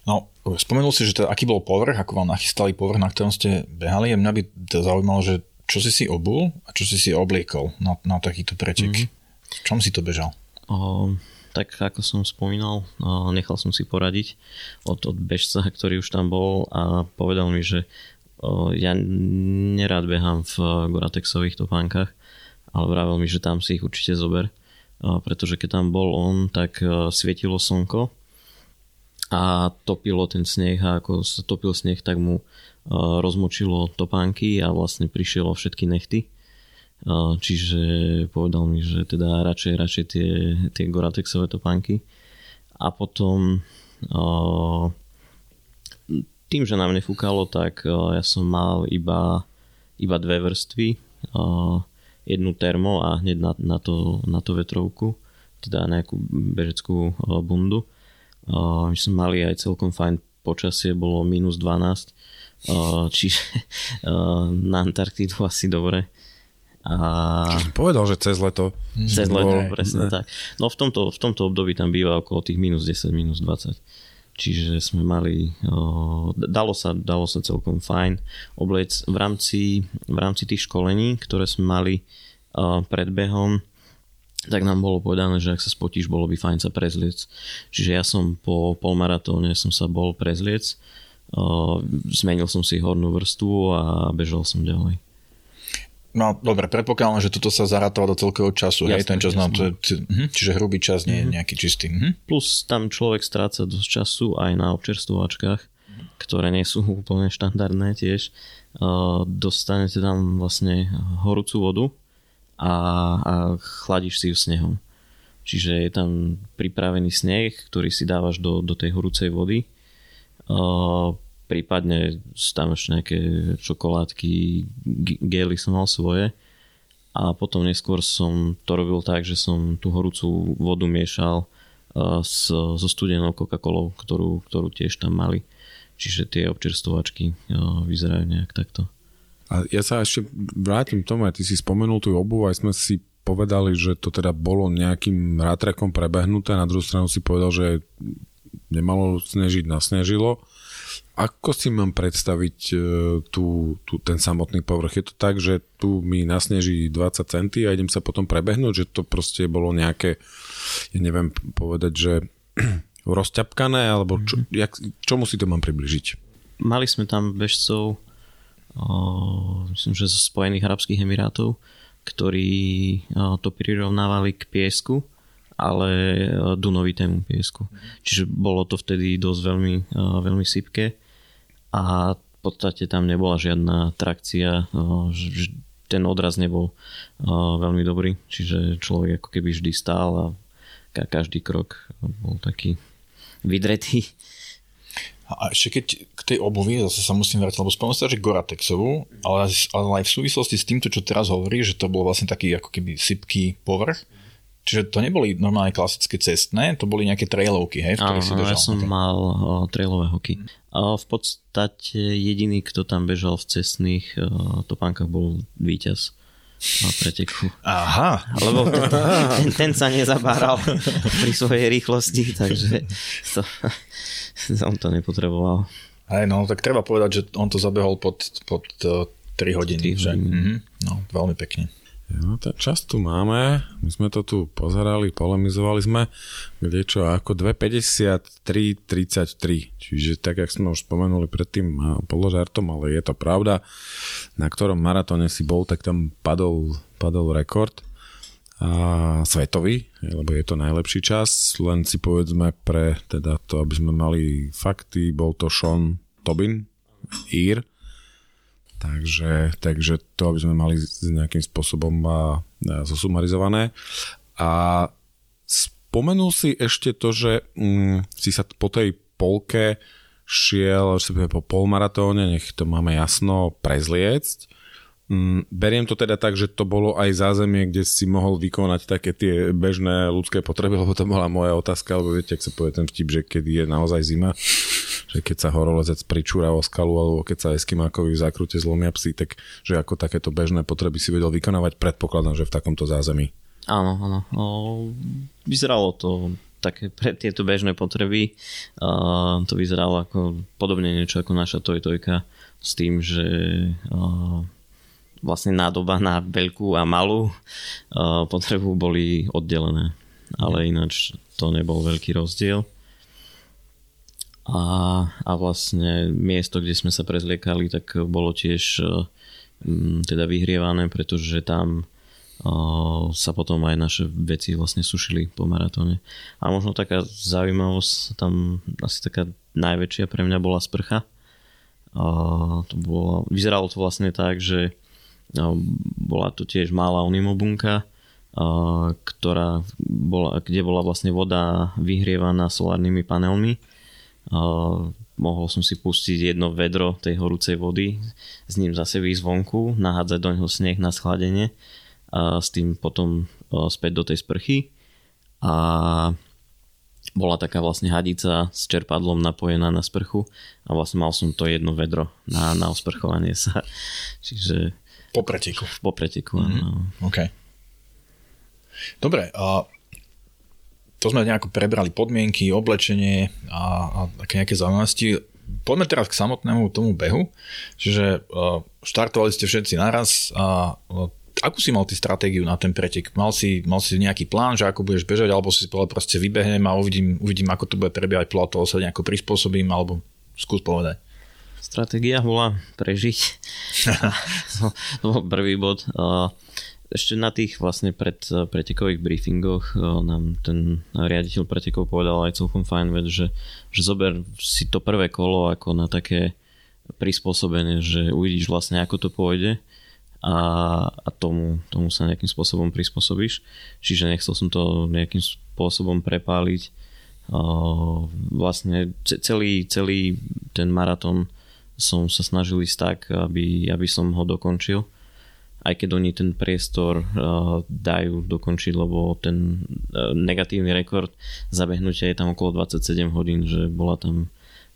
No, spomenul si, že teda, aký bol povrch, ako vám nachystali povrch, na ktorom ste behali. A mňa by to zaujímalo, že čo si si obul a čo si si obliekol na, na takýto pretek. Mm-hmm. V čom si to bežal? O, tak ako som spomínal, o, nechal som si poradiť od, od bežca, ktorý už tam bol a povedal mi, že o, ja nerád behám v Goratexových topánkach, ale vravel mi, že tam si ich určite zober, o, pretože keď tam bol on, tak o, svietilo slnko a topilo ten sneh a ako sa topil sneh, tak mu uh, rozmočilo topánky a vlastne prišiel o všetky nechty. Uh, čiže povedal mi, že teda radšej, radšej tie, tie Goratexové topánky. A potom uh, tým, že nám nefúkalo, tak ja som mal iba, iba dve vrstvy. Jednu termo a hneď na, na, to, na to vetrovku, teda nejakú bežeckú bundu my sme mali aj celkom fajn počasie, bolo minus 12, uh, čiže na Antarktidu asi dobre. A... Povedal, že cez leto. Cez leto, bol... presne ne. tak. No v tomto, v tomto období tam býva okolo tých minus 10, minus 20. Čiže sme mali, dalo, sa, dalo sa celkom fajn oblec v rámci, v rámci tých školení, ktoré sme mali pred behom tak nám bolo povedané, že ak sa spotíš, bolo by fajn sa prezliec. Čiže ja som po polmaratóne som sa bol prezliec, uh, zmenil som si hornú vrstvu a bežal som ďalej. No dobre, predpokladám, že toto sa zarátava do celkového času, jasne, hej, ten čas, no, to je, uh-huh, čiže hrubý čas nie je uh-huh. nejaký čistý. Uh-huh. Plus tam človek stráca dosť času aj na občerstvovačkách, uh-huh. ktoré nie sú úplne štandardné tiež. Uh, dostanete tam vlastne horúcu vodu, a, a chladíš si ju snehom. Čiže je tam pripravený sneh, ktorý si dávaš do, do tej horúcej vody. Uh, prípadne tam ešte nejaké čokoládky, gely som mal svoje. A potom neskôr som to robil tak, že som tú horúcu vodu miešal uh, s, so studenou Coca-Colou, ktorú, ktorú tiež tam mali. Čiže tie občerstovačky uh, vyzerajú nejak takto. A ja sa ešte vrátim k tomu, aj ty si spomenul tú obu, aj sme si povedali, že to teda bolo nejakým rátrekom prebehnuté, na druhú stranu si povedal, že nemalo snežiť, nasnežilo. Ako si mám predstaviť e, tú, tú, ten samotný povrch? Je to tak, že tu mi nasneží 20 cm a idem sa potom prebehnúť, že to proste bolo nejaké, ja neviem povedať, že rozťapkané, alebo čo, mm-hmm. jak, čomu si to mám približiť? Mali sme tam bežcov, myslím, že zo Spojených Arabských Emirátov, ktorí to prirovnávali k piesku, ale dunovitému piesku. Čiže bolo to vtedy dosť veľmi, veľmi sypké a v podstate tam nebola žiadna trakcia, ten odraz nebol veľmi dobrý, čiže človek ako keby vždy stál a každý krok bol taký vydretý. A ešte keď k tej obuvi zase sa musím vrátiť, lebo spomínam sa, že Goratexovú, ale, ale aj v súvislosti s týmto, čo teraz hovorí, že to bol vlastne taký ako keby sypký povrch, Čiže to neboli normálne klasické cestné, to boli nejaké trailovky, hej? Áno, si ja som okay. mal o, trailové hoky. A v podstate jediný, kto tam bežal v cestných o, topánkach bol víťaz na preteku. Aha. Lebo ten, ten, ten sa nezabáral pri svojej rýchlosti, takže to, on to nepotreboval. Hej, no tak treba povedať, že on to zabehol pod, pod uh, 3 hodiny. 3 hodiny. Mm-hmm. No, veľmi pekne. No, ten čas tu máme, my sme to tu pozerali, polemizovali sme, kde čo ako 2.53.33, čiže tak, jak sme už spomenuli predtým položartom, ale je to pravda, na ktorom maratóne si bol, tak tam padol, padol rekord a svetový, lebo je to najlepší čas, len si povedzme pre teda to, aby sme mali fakty, bol to Sean Tobin, Ír, Takže, takže to, aby sme mali nejakým spôsobom a, a zosumarizované. A spomenul si ešte to, že mm, si sa po tej polke šiel, že po polmaratóne, nech to máme jasno, prezliecť. Mm, beriem to teda tak, že to bolo aj zázemie, kde si mohol vykonať také tie bežné ľudské potreby, lebo to bola moja otázka, lebo viete, ak sa povie ten vtip, že kedy je naozaj zima, že keď sa horolezec pričúra o skalu alebo keď sa eskimákovi v zákrute zlomia psi, tak že ako takéto bežné potreby si vedel vykonávať, predpokladám, že v takomto zázemí. Áno, áno. O, vyzeralo to také pre tieto bežné potreby. Uh, to vyzeralo ako podobne niečo ako naša Tojtojka s tým, že vlastne nádoba na veľkú a malú uh, potrebu boli oddelené. Ale ináč to nebol veľký rozdiel a, a vlastne miesto, kde sme sa prezliekali, tak bolo tiež um, teda vyhrievané, pretože tam uh, sa potom aj naše veci vlastne sušili po maratóne. A možno taká zaujímavosť, tam asi taká najväčšia pre mňa bola sprcha. Uh, to bolo, vyzeralo to vlastne tak, že uh, bola to tiež malá unimobunka, ktorá bola, kde bola vlastne voda vyhrievaná solárnymi panelmi mohol som si pustiť jedno vedro tej horúcej vody, s ním zase výjsť vonku, nahádzať do neho sneh na schladenie a s tým potom späť do tej sprchy a bola taká vlastne hadica s čerpadlom napojená na sprchu a vlastne mal som to jedno vedro na, na osprchovanie sa. Čiže... Po preteku. Po preteku, mm-hmm. OK. Dobre, a to sme nejako prebrali podmienky, oblečenie a, a také nejaké zaujímavosti. Poďme teraz k samotnému tomu behu. Čiže uh, štartovali ste všetci naraz a uh, akú si mal ty stratégiu na ten pretek? Mal si, mal si nejaký plán, že ako budeš bežať, alebo si povedal proste vybehnem a uvidím, uvidím ako to bude prebiehať, podľa toho sa nejako prispôsobím, alebo skús povedať. Stratégia bola prežiť. to bol prvý bod. Ešte na tých vlastne pred pretekových briefingoch nám ten riaditeľ pretekov povedal aj celkom fajn vec, že, že zober si to prvé kolo ako na také prispôsobenie, že uvidíš vlastne ako to pôjde a, a tomu, tomu sa nejakým spôsobom prispôsobíš. Čiže nechcel som to nejakým spôsobom prepáliť. Vlastne celý, celý ten maratón som sa snažil ísť tak, aby, aby som ho dokončil. Aj keď oni ten priestor uh, dajú dokončiť, lebo ten uh, negatívny rekord zabehnutia je tam okolo 27 hodín, že bola tam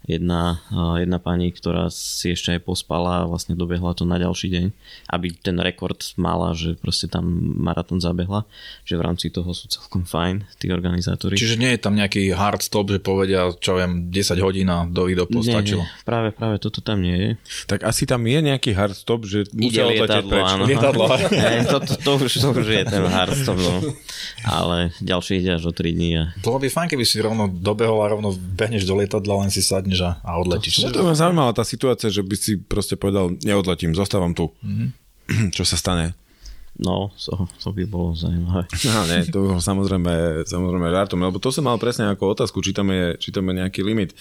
jedna, jedna pani, ktorá si ešte aj pospala a vlastne dobehla to na ďalší deň, aby ten rekord mala, že proste tam maratón zabehla, že v rámci toho sú celkom fajn tí organizátori. Čiže nie je tam nejaký hard stop, že povedia, čo viem, 10 hodín a do do postačilo. Nie, nie, práve, práve toto tam nie je. Tak asi tam je nejaký hard stop, že musia lietadlo, preč. Áno. Lietadlo. to, to, to, už, to už je ten hard stop, no. ale ďalší ide až o 3 dní. A... Bolo by fajn, keby si rovno dobehol a rovno behneš do lietadla, len si sadneš a, a odletíš. To, to ma zaujímala tá situácia, že by si proste povedal, neodletím, zostávam tu. Mm-hmm. Čo sa stane? No, to, to by bolo zaujímavé. No, nie, to samozrejme, samozrejme žartom, lebo to som mal presne ako otázku, či tam, je, či tam je nejaký limit.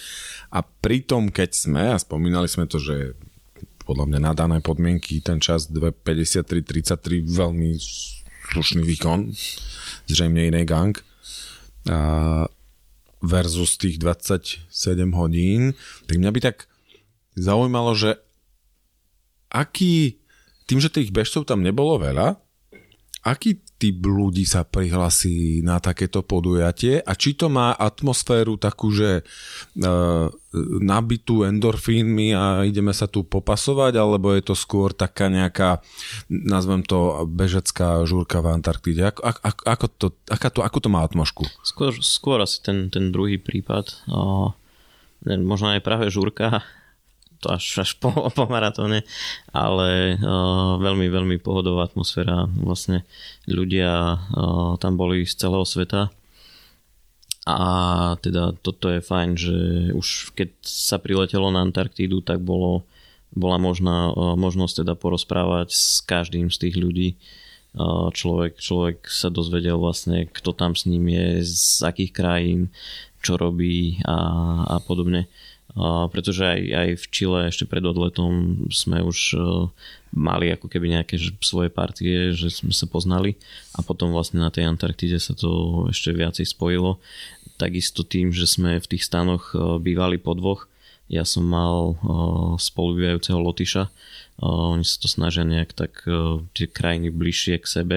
A pritom, keď sme, a spomínali sme to, že podľa mňa na dané podmienky ten čas 2.53.33 veľmi slušný výkon, zrejme iný gang, a versus tých 27 hodín, tak mňa by tak zaujímalo, že aký, tým, že tých bežcov tam nebolo veľa, aký typ ľudí sa prihlasí na takéto podujatie a či to má atmosféru takú, že e, nabitú endorfínmi a ideme sa tu popasovať, alebo je to skôr taká nejaká, nazvem to, bežecká žúrka v Antarktíde. Ako, ako, ako, to, ako, to, ako to má atmošku? Skôr, skôr asi ten, ten druhý prípad. O, možno aj práve žúrka, to až, až po, po maratóne, ale uh, veľmi, veľmi pohodová atmosféra. Vlastne ľudia uh, tam boli z celého sveta a teda toto je fajn, že už keď sa priletelo na Antarktídu, tak bolo, bola možná, uh, možnosť teda porozprávať s každým z tých ľudí. Uh, človek, človek sa dozvedel vlastne, kto tam s ním je, z akých krajín, čo robí a, a podobne pretože aj, aj v Čile ešte pred odletom sme už uh, mali ako keby nejaké svoje partie, že sme sa poznali a potom vlastne na tej Antarktide sa to ešte viacej spojilo. Takisto tým, že sme v tých stanoch uh, bývali po dvoch, ja som mal uh, spolubývajúceho Lotyša, oni sa to snažia nejak tak tie krajiny bližšie k sebe,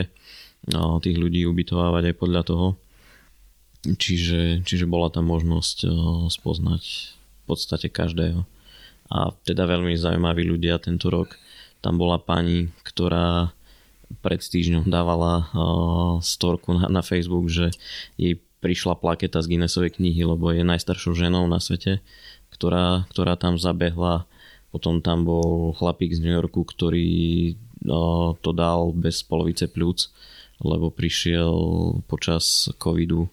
tých ľudí ubytovávať aj podľa toho. Čiže, čiže bola tam možnosť spoznať podstate každého. A teda veľmi zaujímaví ľudia tento rok. Tam bola pani, ktorá pred týždňom dávala uh, storku na, na Facebook, že jej prišla plaketa z Guinnessovej knihy, lebo je najstaršou ženou na svete, ktorá, ktorá tam zabehla. Potom tam bol chlapík z New Yorku, ktorý uh, to dal bez polovice pľúc, lebo prišiel počas covidu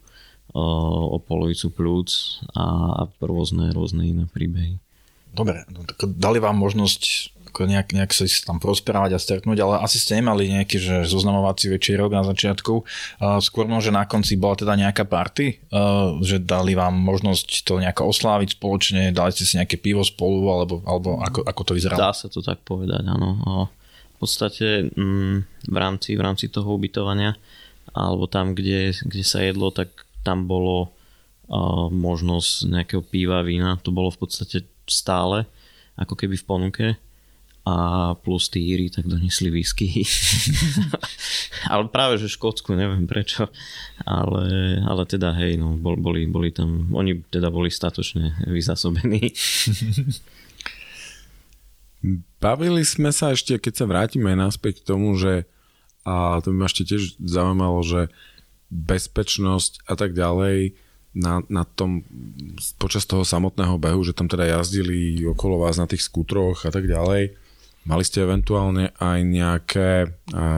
o polovicu plúc a rôzne, rôzne iné príbehy. Dobre, no, tak dali vám možnosť nejak, nejak sa tam prosprávať a stretnúť, ale asi ste nemali nejaký že zoznamovací večerok na začiatku. Uh, skôr možno na konci bola teda nejaká party, uh, že dali vám možnosť to nejako osláviť spoločne, dali ste si nejaké pivo spolu, alebo, alebo ako, ako to vyzeralo? Dá sa to tak povedať, áno. V podstate mm, v, rámci, v rámci toho ubytovania alebo tam, kde, kde sa jedlo, tak tam bolo možnosť nejakého piva, vína, to bolo v podstate stále, ako keby v ponuke a plus tí Íri tak donesli whisky. ale práve, že Škótsku, neviem prečo, ale, ale teda hej, no, boli, boli tam, oni teda boli statočne vyzásobení. Bavili sme sa ešte, keď sa vrátime naspäť k tomu, že a to by ma ešte tiež zaujímalo, že bezpečnosť a tak ďalej na, na tom, počas toho samotného behu, že tam teda jazdili okolo vás na tých skútroch a tak ďalej. Mali ste eventuálne aj nejaké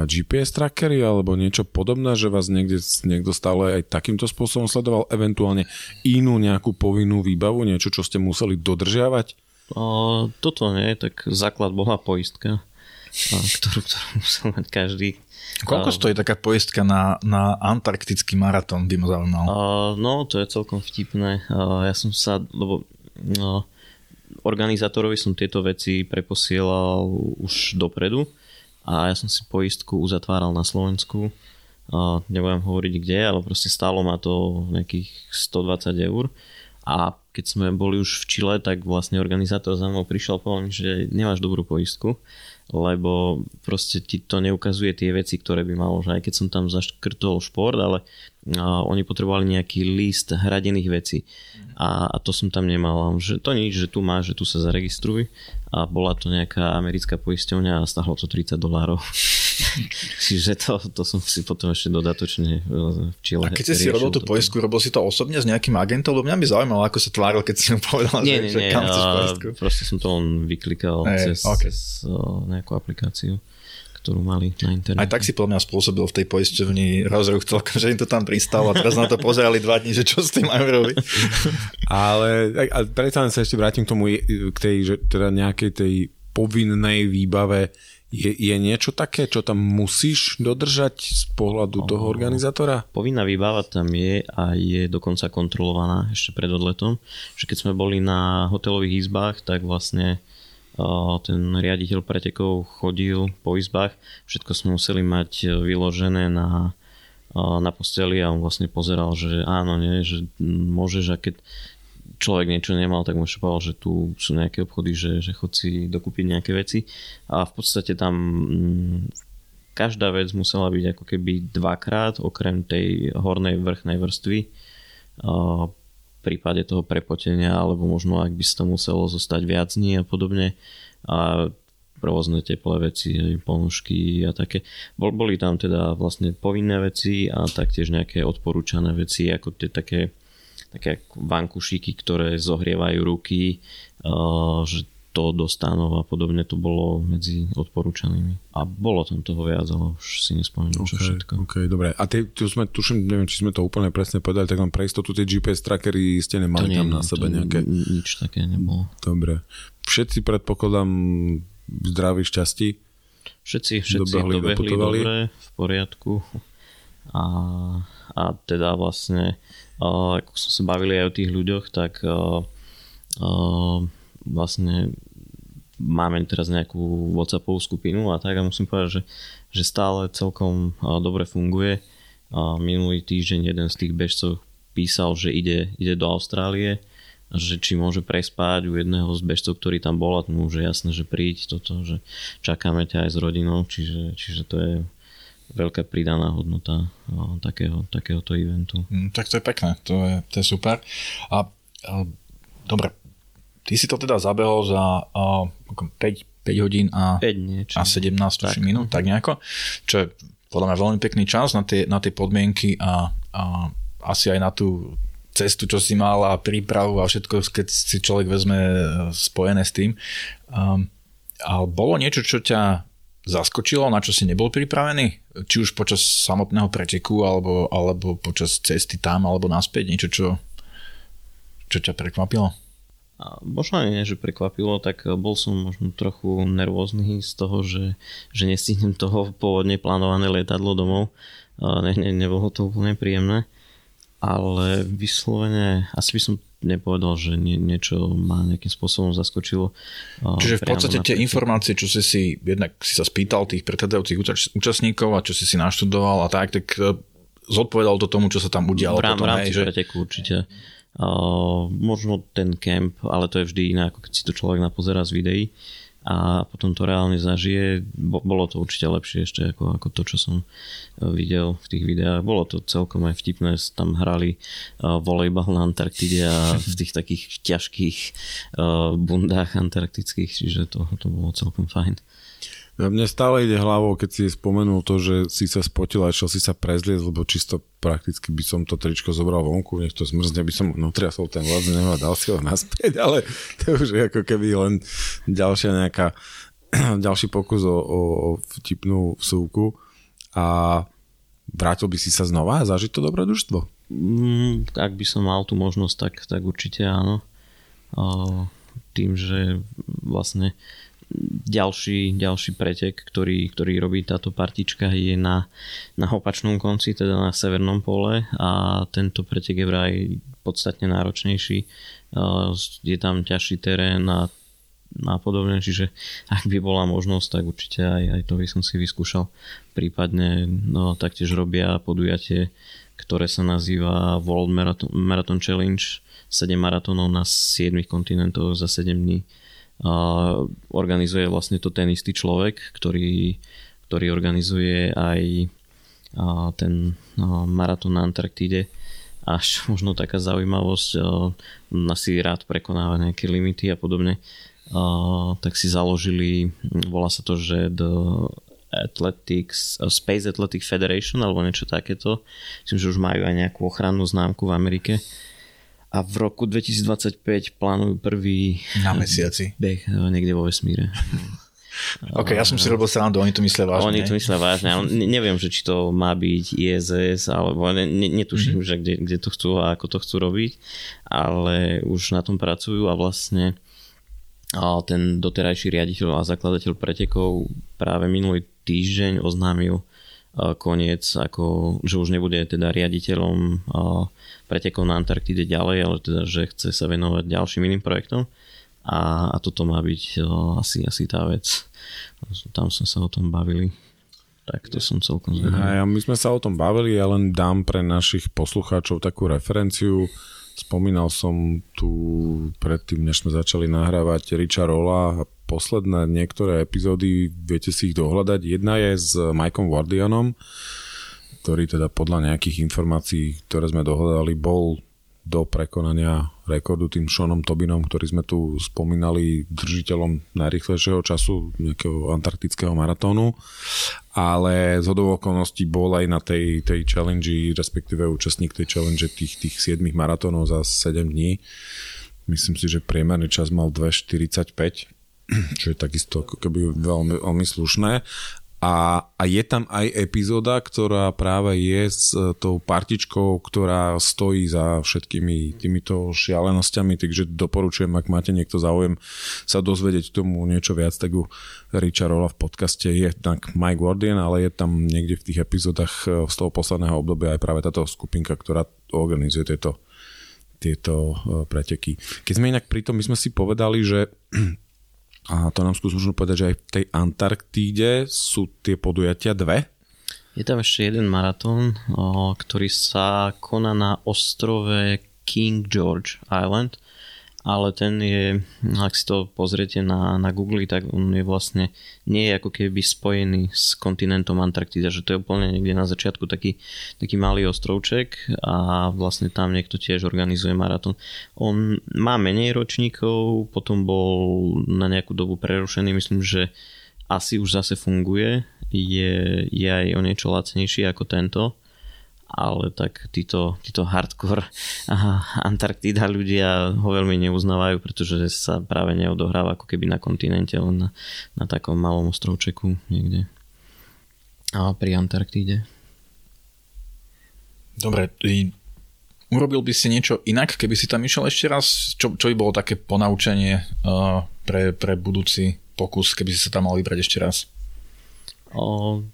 GPS trackery alebo niečo podobné, že vás niekde, niekto stále aj takýmto spôsobom sledoval, eventuálne inú nejakú povinnú výbavu, niečo, čo ste museli dodržiavať? O, toto nie, tak základ bola poistka, ktorú, ktorú musel mať každý, Koľko stojí taká poistka na, na antarktický maratón, by ma zaujímal? Uh, no, to je celkom vtipné. Uh, ja som sa, lebo uh, organizátorovi som tieto veci preposielal už dopredu a ja som si poistku uzatváral na Slovensku. Uh, nebudem hovoriť kde, ale proste stálo ma to nejakých 120 eur A keď sme boli už v Čile, tak vlastne organizátor za mnou prišiel a povedal mi, že nemáš dobrú poistku, lebo proste ti to neukazuje tie veci, ktoré by malo. Že aj keď som tam zaškrtol šport, ale a oni potrebovali nejaký list hradených vecí a, a to som tam nemal. Že to nič, že tu máš, že tu sa zaregistruj a bola to nejaká americká poisťovňa a stáhlo to 30 dolárov. Čiže to, to som si potom ešte dodatočne v Chile A keď si robil tú poistku, robil si to osobne s nejakým agentom? Lebo mňa by zaujímalo, ako sa tváril, keď si mu povedal, nie, že, nie, že nie, kam chceš a poistku. proste som to len vyklikal Hey, cez, okay. cez o, nejakú aplikáciu ktorú mali na internete. Aj tak si podľa mňa spôsobil v tej poisťovni rozruch celkom, že im to tam pristalo a teraz na to pozerali dva dní, že čo s tým majú robiť. Ale, ale predsa len sa ešte vrátim k tomu, k tej, že teda nejakej tej povinnej výbave je, je niečo také, čo tam musíš dodržať z pohľadu toho organizátora? Povinná výbava tam je a je dokonca kontrolovaná ešte pred odletom. Že keď sme boli na hotelových izbách, tak vlastne ten riaditeľ pretekov chodil po izbách, všetko sme museli mať vyložené na, na posteli a on vlastne pozeral, že áno, nie, že môžeš a keď človek niečo nemal, tak mu ešte povedal, že tu sú nejaké obchody, že, že chod si dokúpiť nejaké veci a v podstate tam každá vec musela byť ako keby dvakrát, okrem tej hornej vrchnej vrstvy prípade toho prepotenia, alebo možno ak by to muselo zostať viac dní a podobne. A rôzne teplé veci, ponožky a také. Bol, boli tam teda vlastne povinné veci a taktiež nejaké odporúčané veci, ako tie také, také vankušíky, ktoré zohrievajú ruky, uh, že to do stánov a podobne to bolo medzi odporúčanými. A bolo tam toho viac, ale už si nespomínam, čo okay, všetko. Ok, dobre. A ty, tu sme, tuším, neviem, či sme to úplne presne povedali, tak len pre istotu tie GPS trackery ste nemali nie, tam na sebe nejaké. Nič také nebolo. Dobre. Všetci predpokladám zdraví, šťastí? Všetci, všetci dobehli, dobehli dobre, v poriadku. A, a teda vlastne, ako sme sa bavili aj o tých ľuďoch, tak vlastne máme teraz nejakú Whatsappovú skupinu a tak a musím povedať, že, že stále celkom dobre funguje. Minulý týždeň jeden z tých bežcov písal, že ide, ide do Austrálie že či môže prespať u jedného z bežcov, ktorý tam bol a tomu už je jasné, že príď toto, že čakáme ťa aj s rodinou, čiže, čiže to je veľká pridaná hodnota takého, takéhoto eventu. Mm, tak to je pekné, to je, to je super. A, a dobre, ty si to teda zabehol za a, 5, 5 hodín a, 5 niečo. a 17 tak. minút, tak nejako, čo je podľa mňa veľmi pekný čas na tie, na tie podmienky a, a asi aj na tú cestu, čo si mal a prípravu a všetko, keď si človek vezme spojené s tým. Um, ale bolo niečo, čo ťa zaskočilo, na čo si nebol pripravený? Či už počas samotného preteku, alebo, alebo počas cesty tam, alebo naspäť, niečo, čo, čo ťa prekvapilo? A možno nie, že prekvapilo, tak bol som možno trochu nervózny z toho, že, že nestihnem toho pôvodne plánované lietadlo domov. Ne, ne, nebolo to úplne príjemné ale vyslovene asi by som nepovedal, že nie, niečo ma nejakým spôsobom zaskočilo. Čiže v podstate tie informácie, čo si si, jednak si sa spýtal tých predchádzajúcich účastníkov a čo si si naštudoval a tak, tak e, zodpovedal to tomu, čo sa tam udialo. V, rám, potom, rámci že... preteku určite. Uh, možno ten camp, ale to je vždy iné, ako keď si to človek napozerá z videí a potom to reálne zažije. Bolo to určite lepšie ešte ako, ako to, čo som e, videl v tých videách. Bolo to celkom aj vtipné, tam hrali uh, volejbal na Antarktide a v tých takých ťažkých uh, bundách antarktických, čiže to, to bolo celkom fajn. Mne stále ide hlavou, keď si spomenul to, že si sa spotil a išiel si sa prezliecť, lebo čisto prakticky by som to tričko zobral vonku, nech to zmrzne, by som nutriasol ten vlad a dal si ho naspäť, ale to už je ako keby len ďalšia nejaká, ďalší pokus o, o, o vtipnú vsúku a vrátil by si sa znova a zažiť to dobrodružstvo? Mm, ak by som mal tú možnosť, tak, tak určite áno. O, tým, že vlastne ďalší, ďalší pretek, ktorý, ktorý robí táto partička je na, na opačnom konci, teda na severnom pole a tento pretek je vraj podstatne náročnejší. Je tam ťažší terén a, a podobne, čiže ak by bola možnosť, tak určite aj, aj to by som si vyskúšal. Prípadne no, taktiež robia podujatie ktoré sa nazýva World Marathon, Marathon Challenge 7 maratónov na 7 kontinentoch za 7 dní. Organizuje vlastne to ten istý človek, ktorý, ktorý organizuje aj ten maratón na Antarktíde. Až možno taká zaujímavosť, a, asi rád prekonáva nejaké limity a podobne. Tak si založili, volá sa to, že The Athletics, Space Athletic Federation alebo niečo takéto. Myslím, že už majú aj nejakú ochrannú známku v Amerike a v roku 2025 plánujú prvý na mesiaci. beh e, niekde vo vesmíre. OK, ja som si robil srandu, oni to myslia vážne. Oni to myslia vážne, ale neviem, že či to má byť ISS, alebo ne, ne, netuším, mm-hmm. že kde, kde to chcú a ako to chcú robiť, ale už na tom pracujú a vlastne a ten doterajší riaditeľ a zakladateľ pretekov práve minulý týždeň oznámil koniec, ako, že už nebude teda riaditeľom pretekov na Antarktíde ďalej, ale teda, že chce sa venovať ďalším iným projektom a, a toto má byť asi, asi tá vec. Tam sme sa o tom bavili. Tak to som celkom zvedavý. My sme sa o tom bavili, ja len dám pre našich poslucháčov takú referenciu. Spomínal som tu predtým, než sme začali nahrávať Richa Rolla a posledné niektoré epizódy, viete si ich dohľadať. Jedna je s Mikeom Wardianom, ktorý teda podľa nejakých informácií, ktoré sme dohľadali, bol do prekonania rekordu tým Seanom Tobinom, ktorý sme tu spomínali držiteľom najrychlejšieho času nejakého antarktického maratónu, ale z hodou okolností bol aj na tej, tej challenge, respektíve účastník tej challenge tých, tých 7 maratónov za 7 dní. Myslím si, že priemerný čas mal 2.45 čo je takisto ako keby veľmi, veľmi slušné. A, a je tam aj epizóda, ktorá práve je s e, tou partičkou, ktorá stojí za všetkými týmito šialenosťami, takže doporučujem, ak máte niekto záujem sa dozvedieť tomu niečo viac, tak u Richa Rolla v podcaste je tak Mike Guardian, ale je tam niekde v tých epizódach e, z toho posledného obdobia aj práve táto skupinka, ktorá organizuje tieto, tieto e, preteky. Keď sme inak pri tom, my sme si povedali, že a to nám skús možno povedať, že aj v tej Antarktíde sú tie podujatia dve? Je tam ešte jeden maratón, ktorý sa koná na ostrove King George Island ale ten je, ak si to pozriete na, na Google, tak on je vlastne, nie je ako keby spojený s kontinentom Antarktida, že to je úplne niekde na začiatku taký, taký malý ostrovček a vlastne tam niekto tiež organizuje maratón. On má menej ročníkov, potom bol na nejakú dobu prerušený, myslím, že asi už zase funguje, je, je aj o niečo lacnejší ako tento ale tak títo, títo hardcore Antarktída ľudia ho veľmi neuznávajú, pretože sa práve neodohráva ako keby na kontinente, len na, na takom malom ostrovčeku niekde. A pri Antarktíde. Dobre, urobil by si niečo inak, keby si tam išiel ešte raz? Čo, čo by bolo také ponaučenie uh, pre, pre budúci pokus, keby si sa tam mal vybrať ešte raz? O,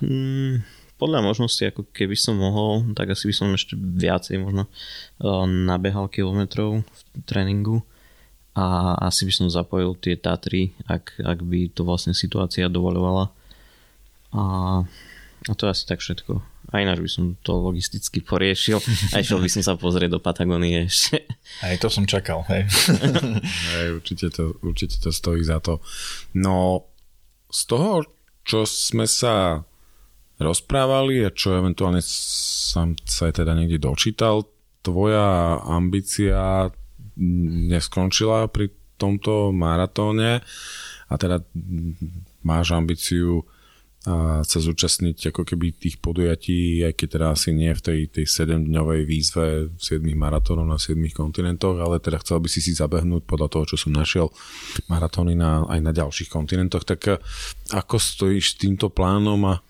hmm, podľa možnosti, ako keby som mohol, tak asi by som ešte viacej možno eh, nabehal kilometrov v tréningu a asi by som zapojil tie Tatry, ak, ak by to vlastne situácia dovolovala. A, a to je asi tak všetko. A ináč by som to logisticky poriešil a išiel by som sa pozrieť do Patagónie ešte. Aj to som čakal, hej. hej určite, to, určite to stojí za to. No, z toho, čo sme sa rozprávali a čo eventuálne som sa teda niekde dočítal, tvoja ambícia neskončila pri tomto maratóne a teda máš ambíciu a sa zúčastniť ako keby tých podujatí, aj keď teda asi nie v tej, tej 7-dňovej výzve 7 maratónov na 7 kontinentoch, ale teda chcel by si si zabehnúť podľa toho, čo som našiel maratóny na, aj na ďalších kontinentoch, tak ako stojíš týmto plánom a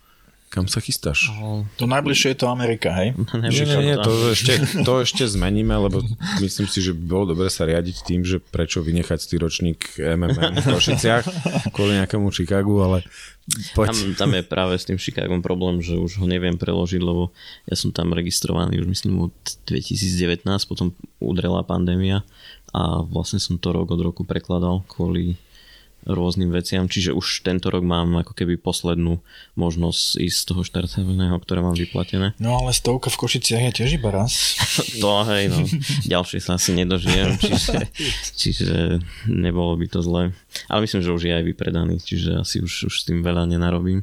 kam sa chystáš? To najbližšie je to Amerika, hej? Nie, nie, nie, to ešte, to ešte zmeníme, lebo myslím si, že by bolo dobre sa riadiť tým, že prečo vynechať stýročník MMM v Košiciach kvôli nejakému Chicagu, ale poď. Tam, tam je práve s tým Chicagom problém, že už ho neviem preložiť, lebo ja som tam registrovaný už myslím od 2019, potom udrela pandémia a vlastne som to rok od roku prekladal kvôli rôznym veciam, čiže už tento rok mám ako keby poslednú možnosť ísť z toho štartovného, ktoré mám vyplatené. No ale stovka v Košiciach je tiež iba raz. to hej, no. Ďalšie sa asi nedožijem, čiže, čiže nebolo by to zlé. Ale myslím, že už je aj vypredaný, čiže asi už, už s tým veľa nenarobím.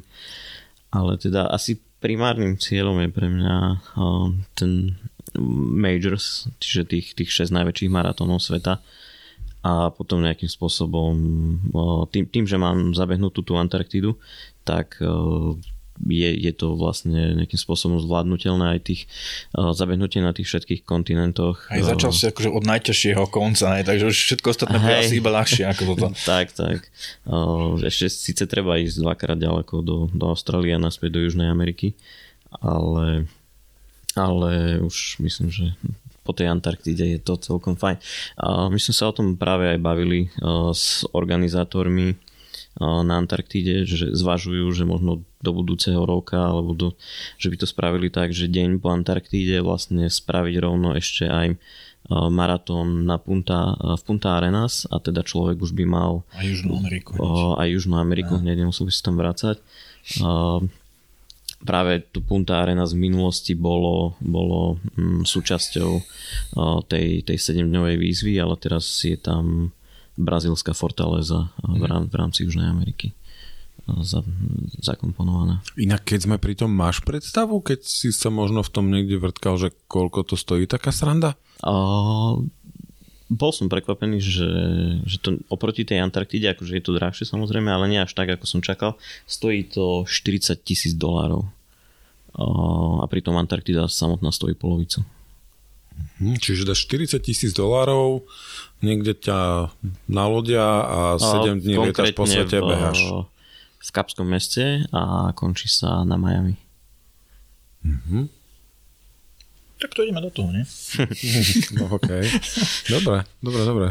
Ale teda asi primárnym cieľom je pre mňa uh, ten majors, čiže tých, tých 6 najväčších maratónov sveta a potom nejakým spôsobom tým, tým že mám zabehnutú tú Antarktidu, tak je, je to vlastne nejakým spôsobom zvládnutelné aj tých uh, zabehnutie na tých všetkých kontinentoch. Aj začal si akože od najťažšieho konca, ne? takže už všetko ostatné bude asi iba ľahšie ako toto. tak, tak. Uh, ešte síce treba ísť dvakrát ďaleko do, do Austrálie a naspäť do Južnej Ameriky, ale, ale už myslím, že po tej Antarktide je to celkom fajn. My sme sa o tom práve aj bavili s organizátormi na Antarktíde, že zvažujú, že možno do budúceho roka, alebo do, že by to spravili tak, že deň po Antarktíde vlastne spraviť rovno ešte aj maratón na Punta, v Punta Arenas a teda človek už by mal aj Južnú Ameriku. Aj Južnú Ameriku, hneď nemusel by sa tam vrácať práve tu Punta Arena z minulosti bolo, bolo mm, súčasťou tej, tej 7-dňovej výzvy, ale teraz je tam brazilská fortaleza v, rám, v rámci Južnej Ameriky za, zakomponovaná. Inak keď sme pri tom, máš predstavu, keď si sa možno v tom niekde vrtkal, že koľko to stojí taká sranda? Uh, bol som prekvapený, že, že to oproti tej Antarktide, akože je to drahšie samozrejme, ale nie až tak, ako som čakal, stojí to 40 tisíc dolárov. A pritom Antarktida samotná stojí polovicu. Hm, čiže dáš 40 tisíc dolárov, niekde ťa nalodia a 7 dní lietaš po svete beháš. V Kapskom meste a končí sa na Miami. Mm-hmm. Tak to ideme do toho, nie? no, okay. Dobre, dobre, dobre.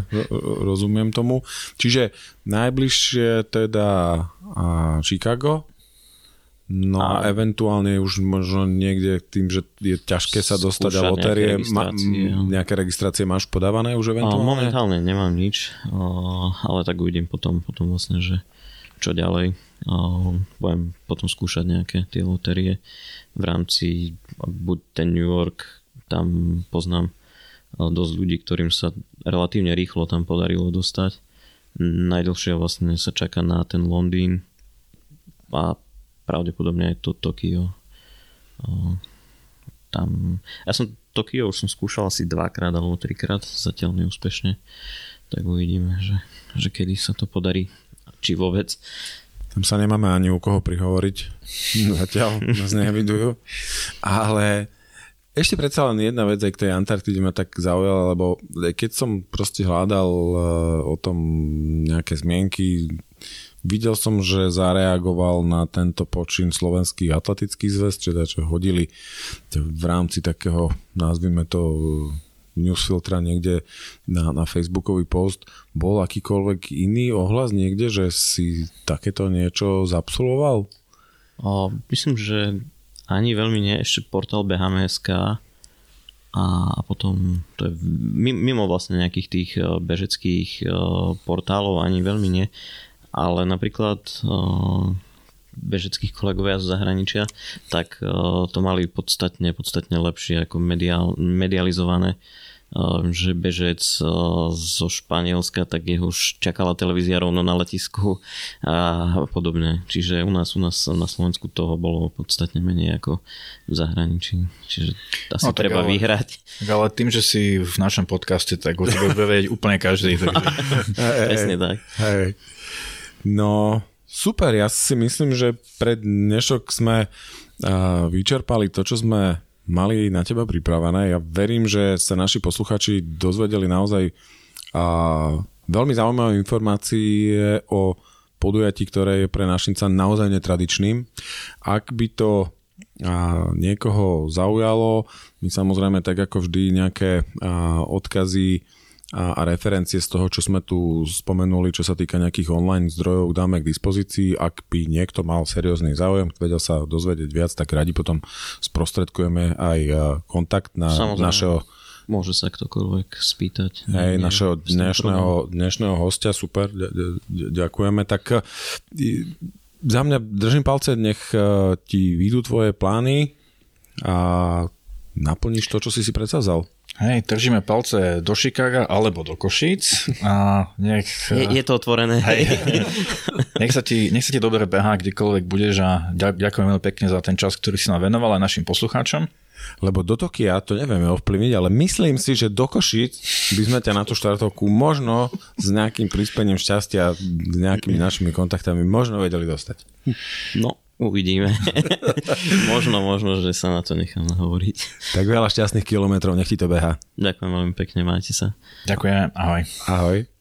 Rozumiem tomu. Čiže najbližšie teda Chicago, No a, a eventuálne už možno niekde tým, že je ťažké sa dostať a lotérie, nejaké registrácie, ma, nejaké registrácie máš podávané už eventuálne? Momentálne nemám nič, ale tak uvidím potom, potom vlastne, že čo ďalej. Budem potom skúšať nejaké tie lotérie v rámci buď ten New York, tam poznám dosť ľudí, ktorým sa relatívne rýchlo tam podarilo dostať. Najdlhšie vlastne sa čaká na ten Londýn a pravdepodobne aj to Tokio. Tam, ja som Tokio už som skúšal asi dvakrát alebo trikrát, zatiaľ neúspešne. Tak uvidíme, že, že kedy sa to podarí. Či vôbec. Tam sa nemáme ani u koho prihovoriť. Zatiaľ nás nevidujú. Ale ešte predsa len jedna vec aj k tej Antarktide ma tak zaujala, lebo keď som proste hľadal eh, o tom nejaké zmienky, Videl som, že zareagoval na tento počin Slovenský atletický zväz, čiže čo hodili v rámci takého, nazvime to newsfiltra niekde na, na facebookový post, bol akýkoľvek iný ohlas niekde, že si takéto niečo zapsuloval? O, myslím, že ani veľmi nie, ešte portál BHMSK a, potom to je mimo vlastne nejakých tých e, bežeckých e, portálov ani veľmi nie. Ale napríklad bežeckých kolegovia z zahraničia, tak to mali podstatne, podstatne lepšie ako medial, medializované že bežec zo Španielska, tak jeho už čakala televízia rovno na letisku a podobne. Čiže u nás, u nás na Slovensku toho bolo podstatne menej ako v zahraničí. Čiže asi no, treba ale, vyhrať. Ale tým, že si v našom podcaste, tak o tebe bude vedieť úplne každý. Takže... Presne tak. Hej. No, super, ja si myslím, že pred dnešok sme vyčerpali to, čo sme mali na teba pripravené. Ja verím, že sa naši posluchači dozvedeli naozaj veľmi zaujímavé informácie o podujatí, ktoré je pre našinca naozaj netradičným. Ak by to a niekoho zaujalo, my samozrejme tak ako vždy nejaké a, odkazy a, a referencie z toho, čo sme tu spomenuli, čo sa týka nejakých online zdrojov, dáme k dispozícii. Ak by niekto mal seriózny záujem, vedel sa dozvedieť viac, tak radi potom sprostredkujeme aj kontakt na našeho môže sa ktokoľvek spýtať. Hej, Nie, našeho dnešného, dnešného hostia, super, ďakujeme. Tak e, za mňa držím palce, nech e, ti výjdu tvoje plány a naplníš to, čo si si predsazal. Hej, držíme palce do Chicaga alebo do Košíc a nech... Je, je to otvorené. Hej. nech, sa ti, nech sa ti dobre behá, kdekoľvek budeš a ďak- ďakujem veľmi pekne za ten čas, ktorý si nám venoval aj našim poslucháčom. Lebo do Tokia to nevieme ovplyvniť, ale myslím si, že do Košic by sme ťa na tú štartovku možno s nejakým prispením šťastia, s nejakými našimi kontaktami možno vedeli dostať. No, uvidíme. možno, možno, že sa na to nechám nahovoriť. Tak veľa šťastných kilometrov, nech ti to beha. Ďakujem veľmi pekne, majte sa. Ďakujem, ahoj. Ahoj.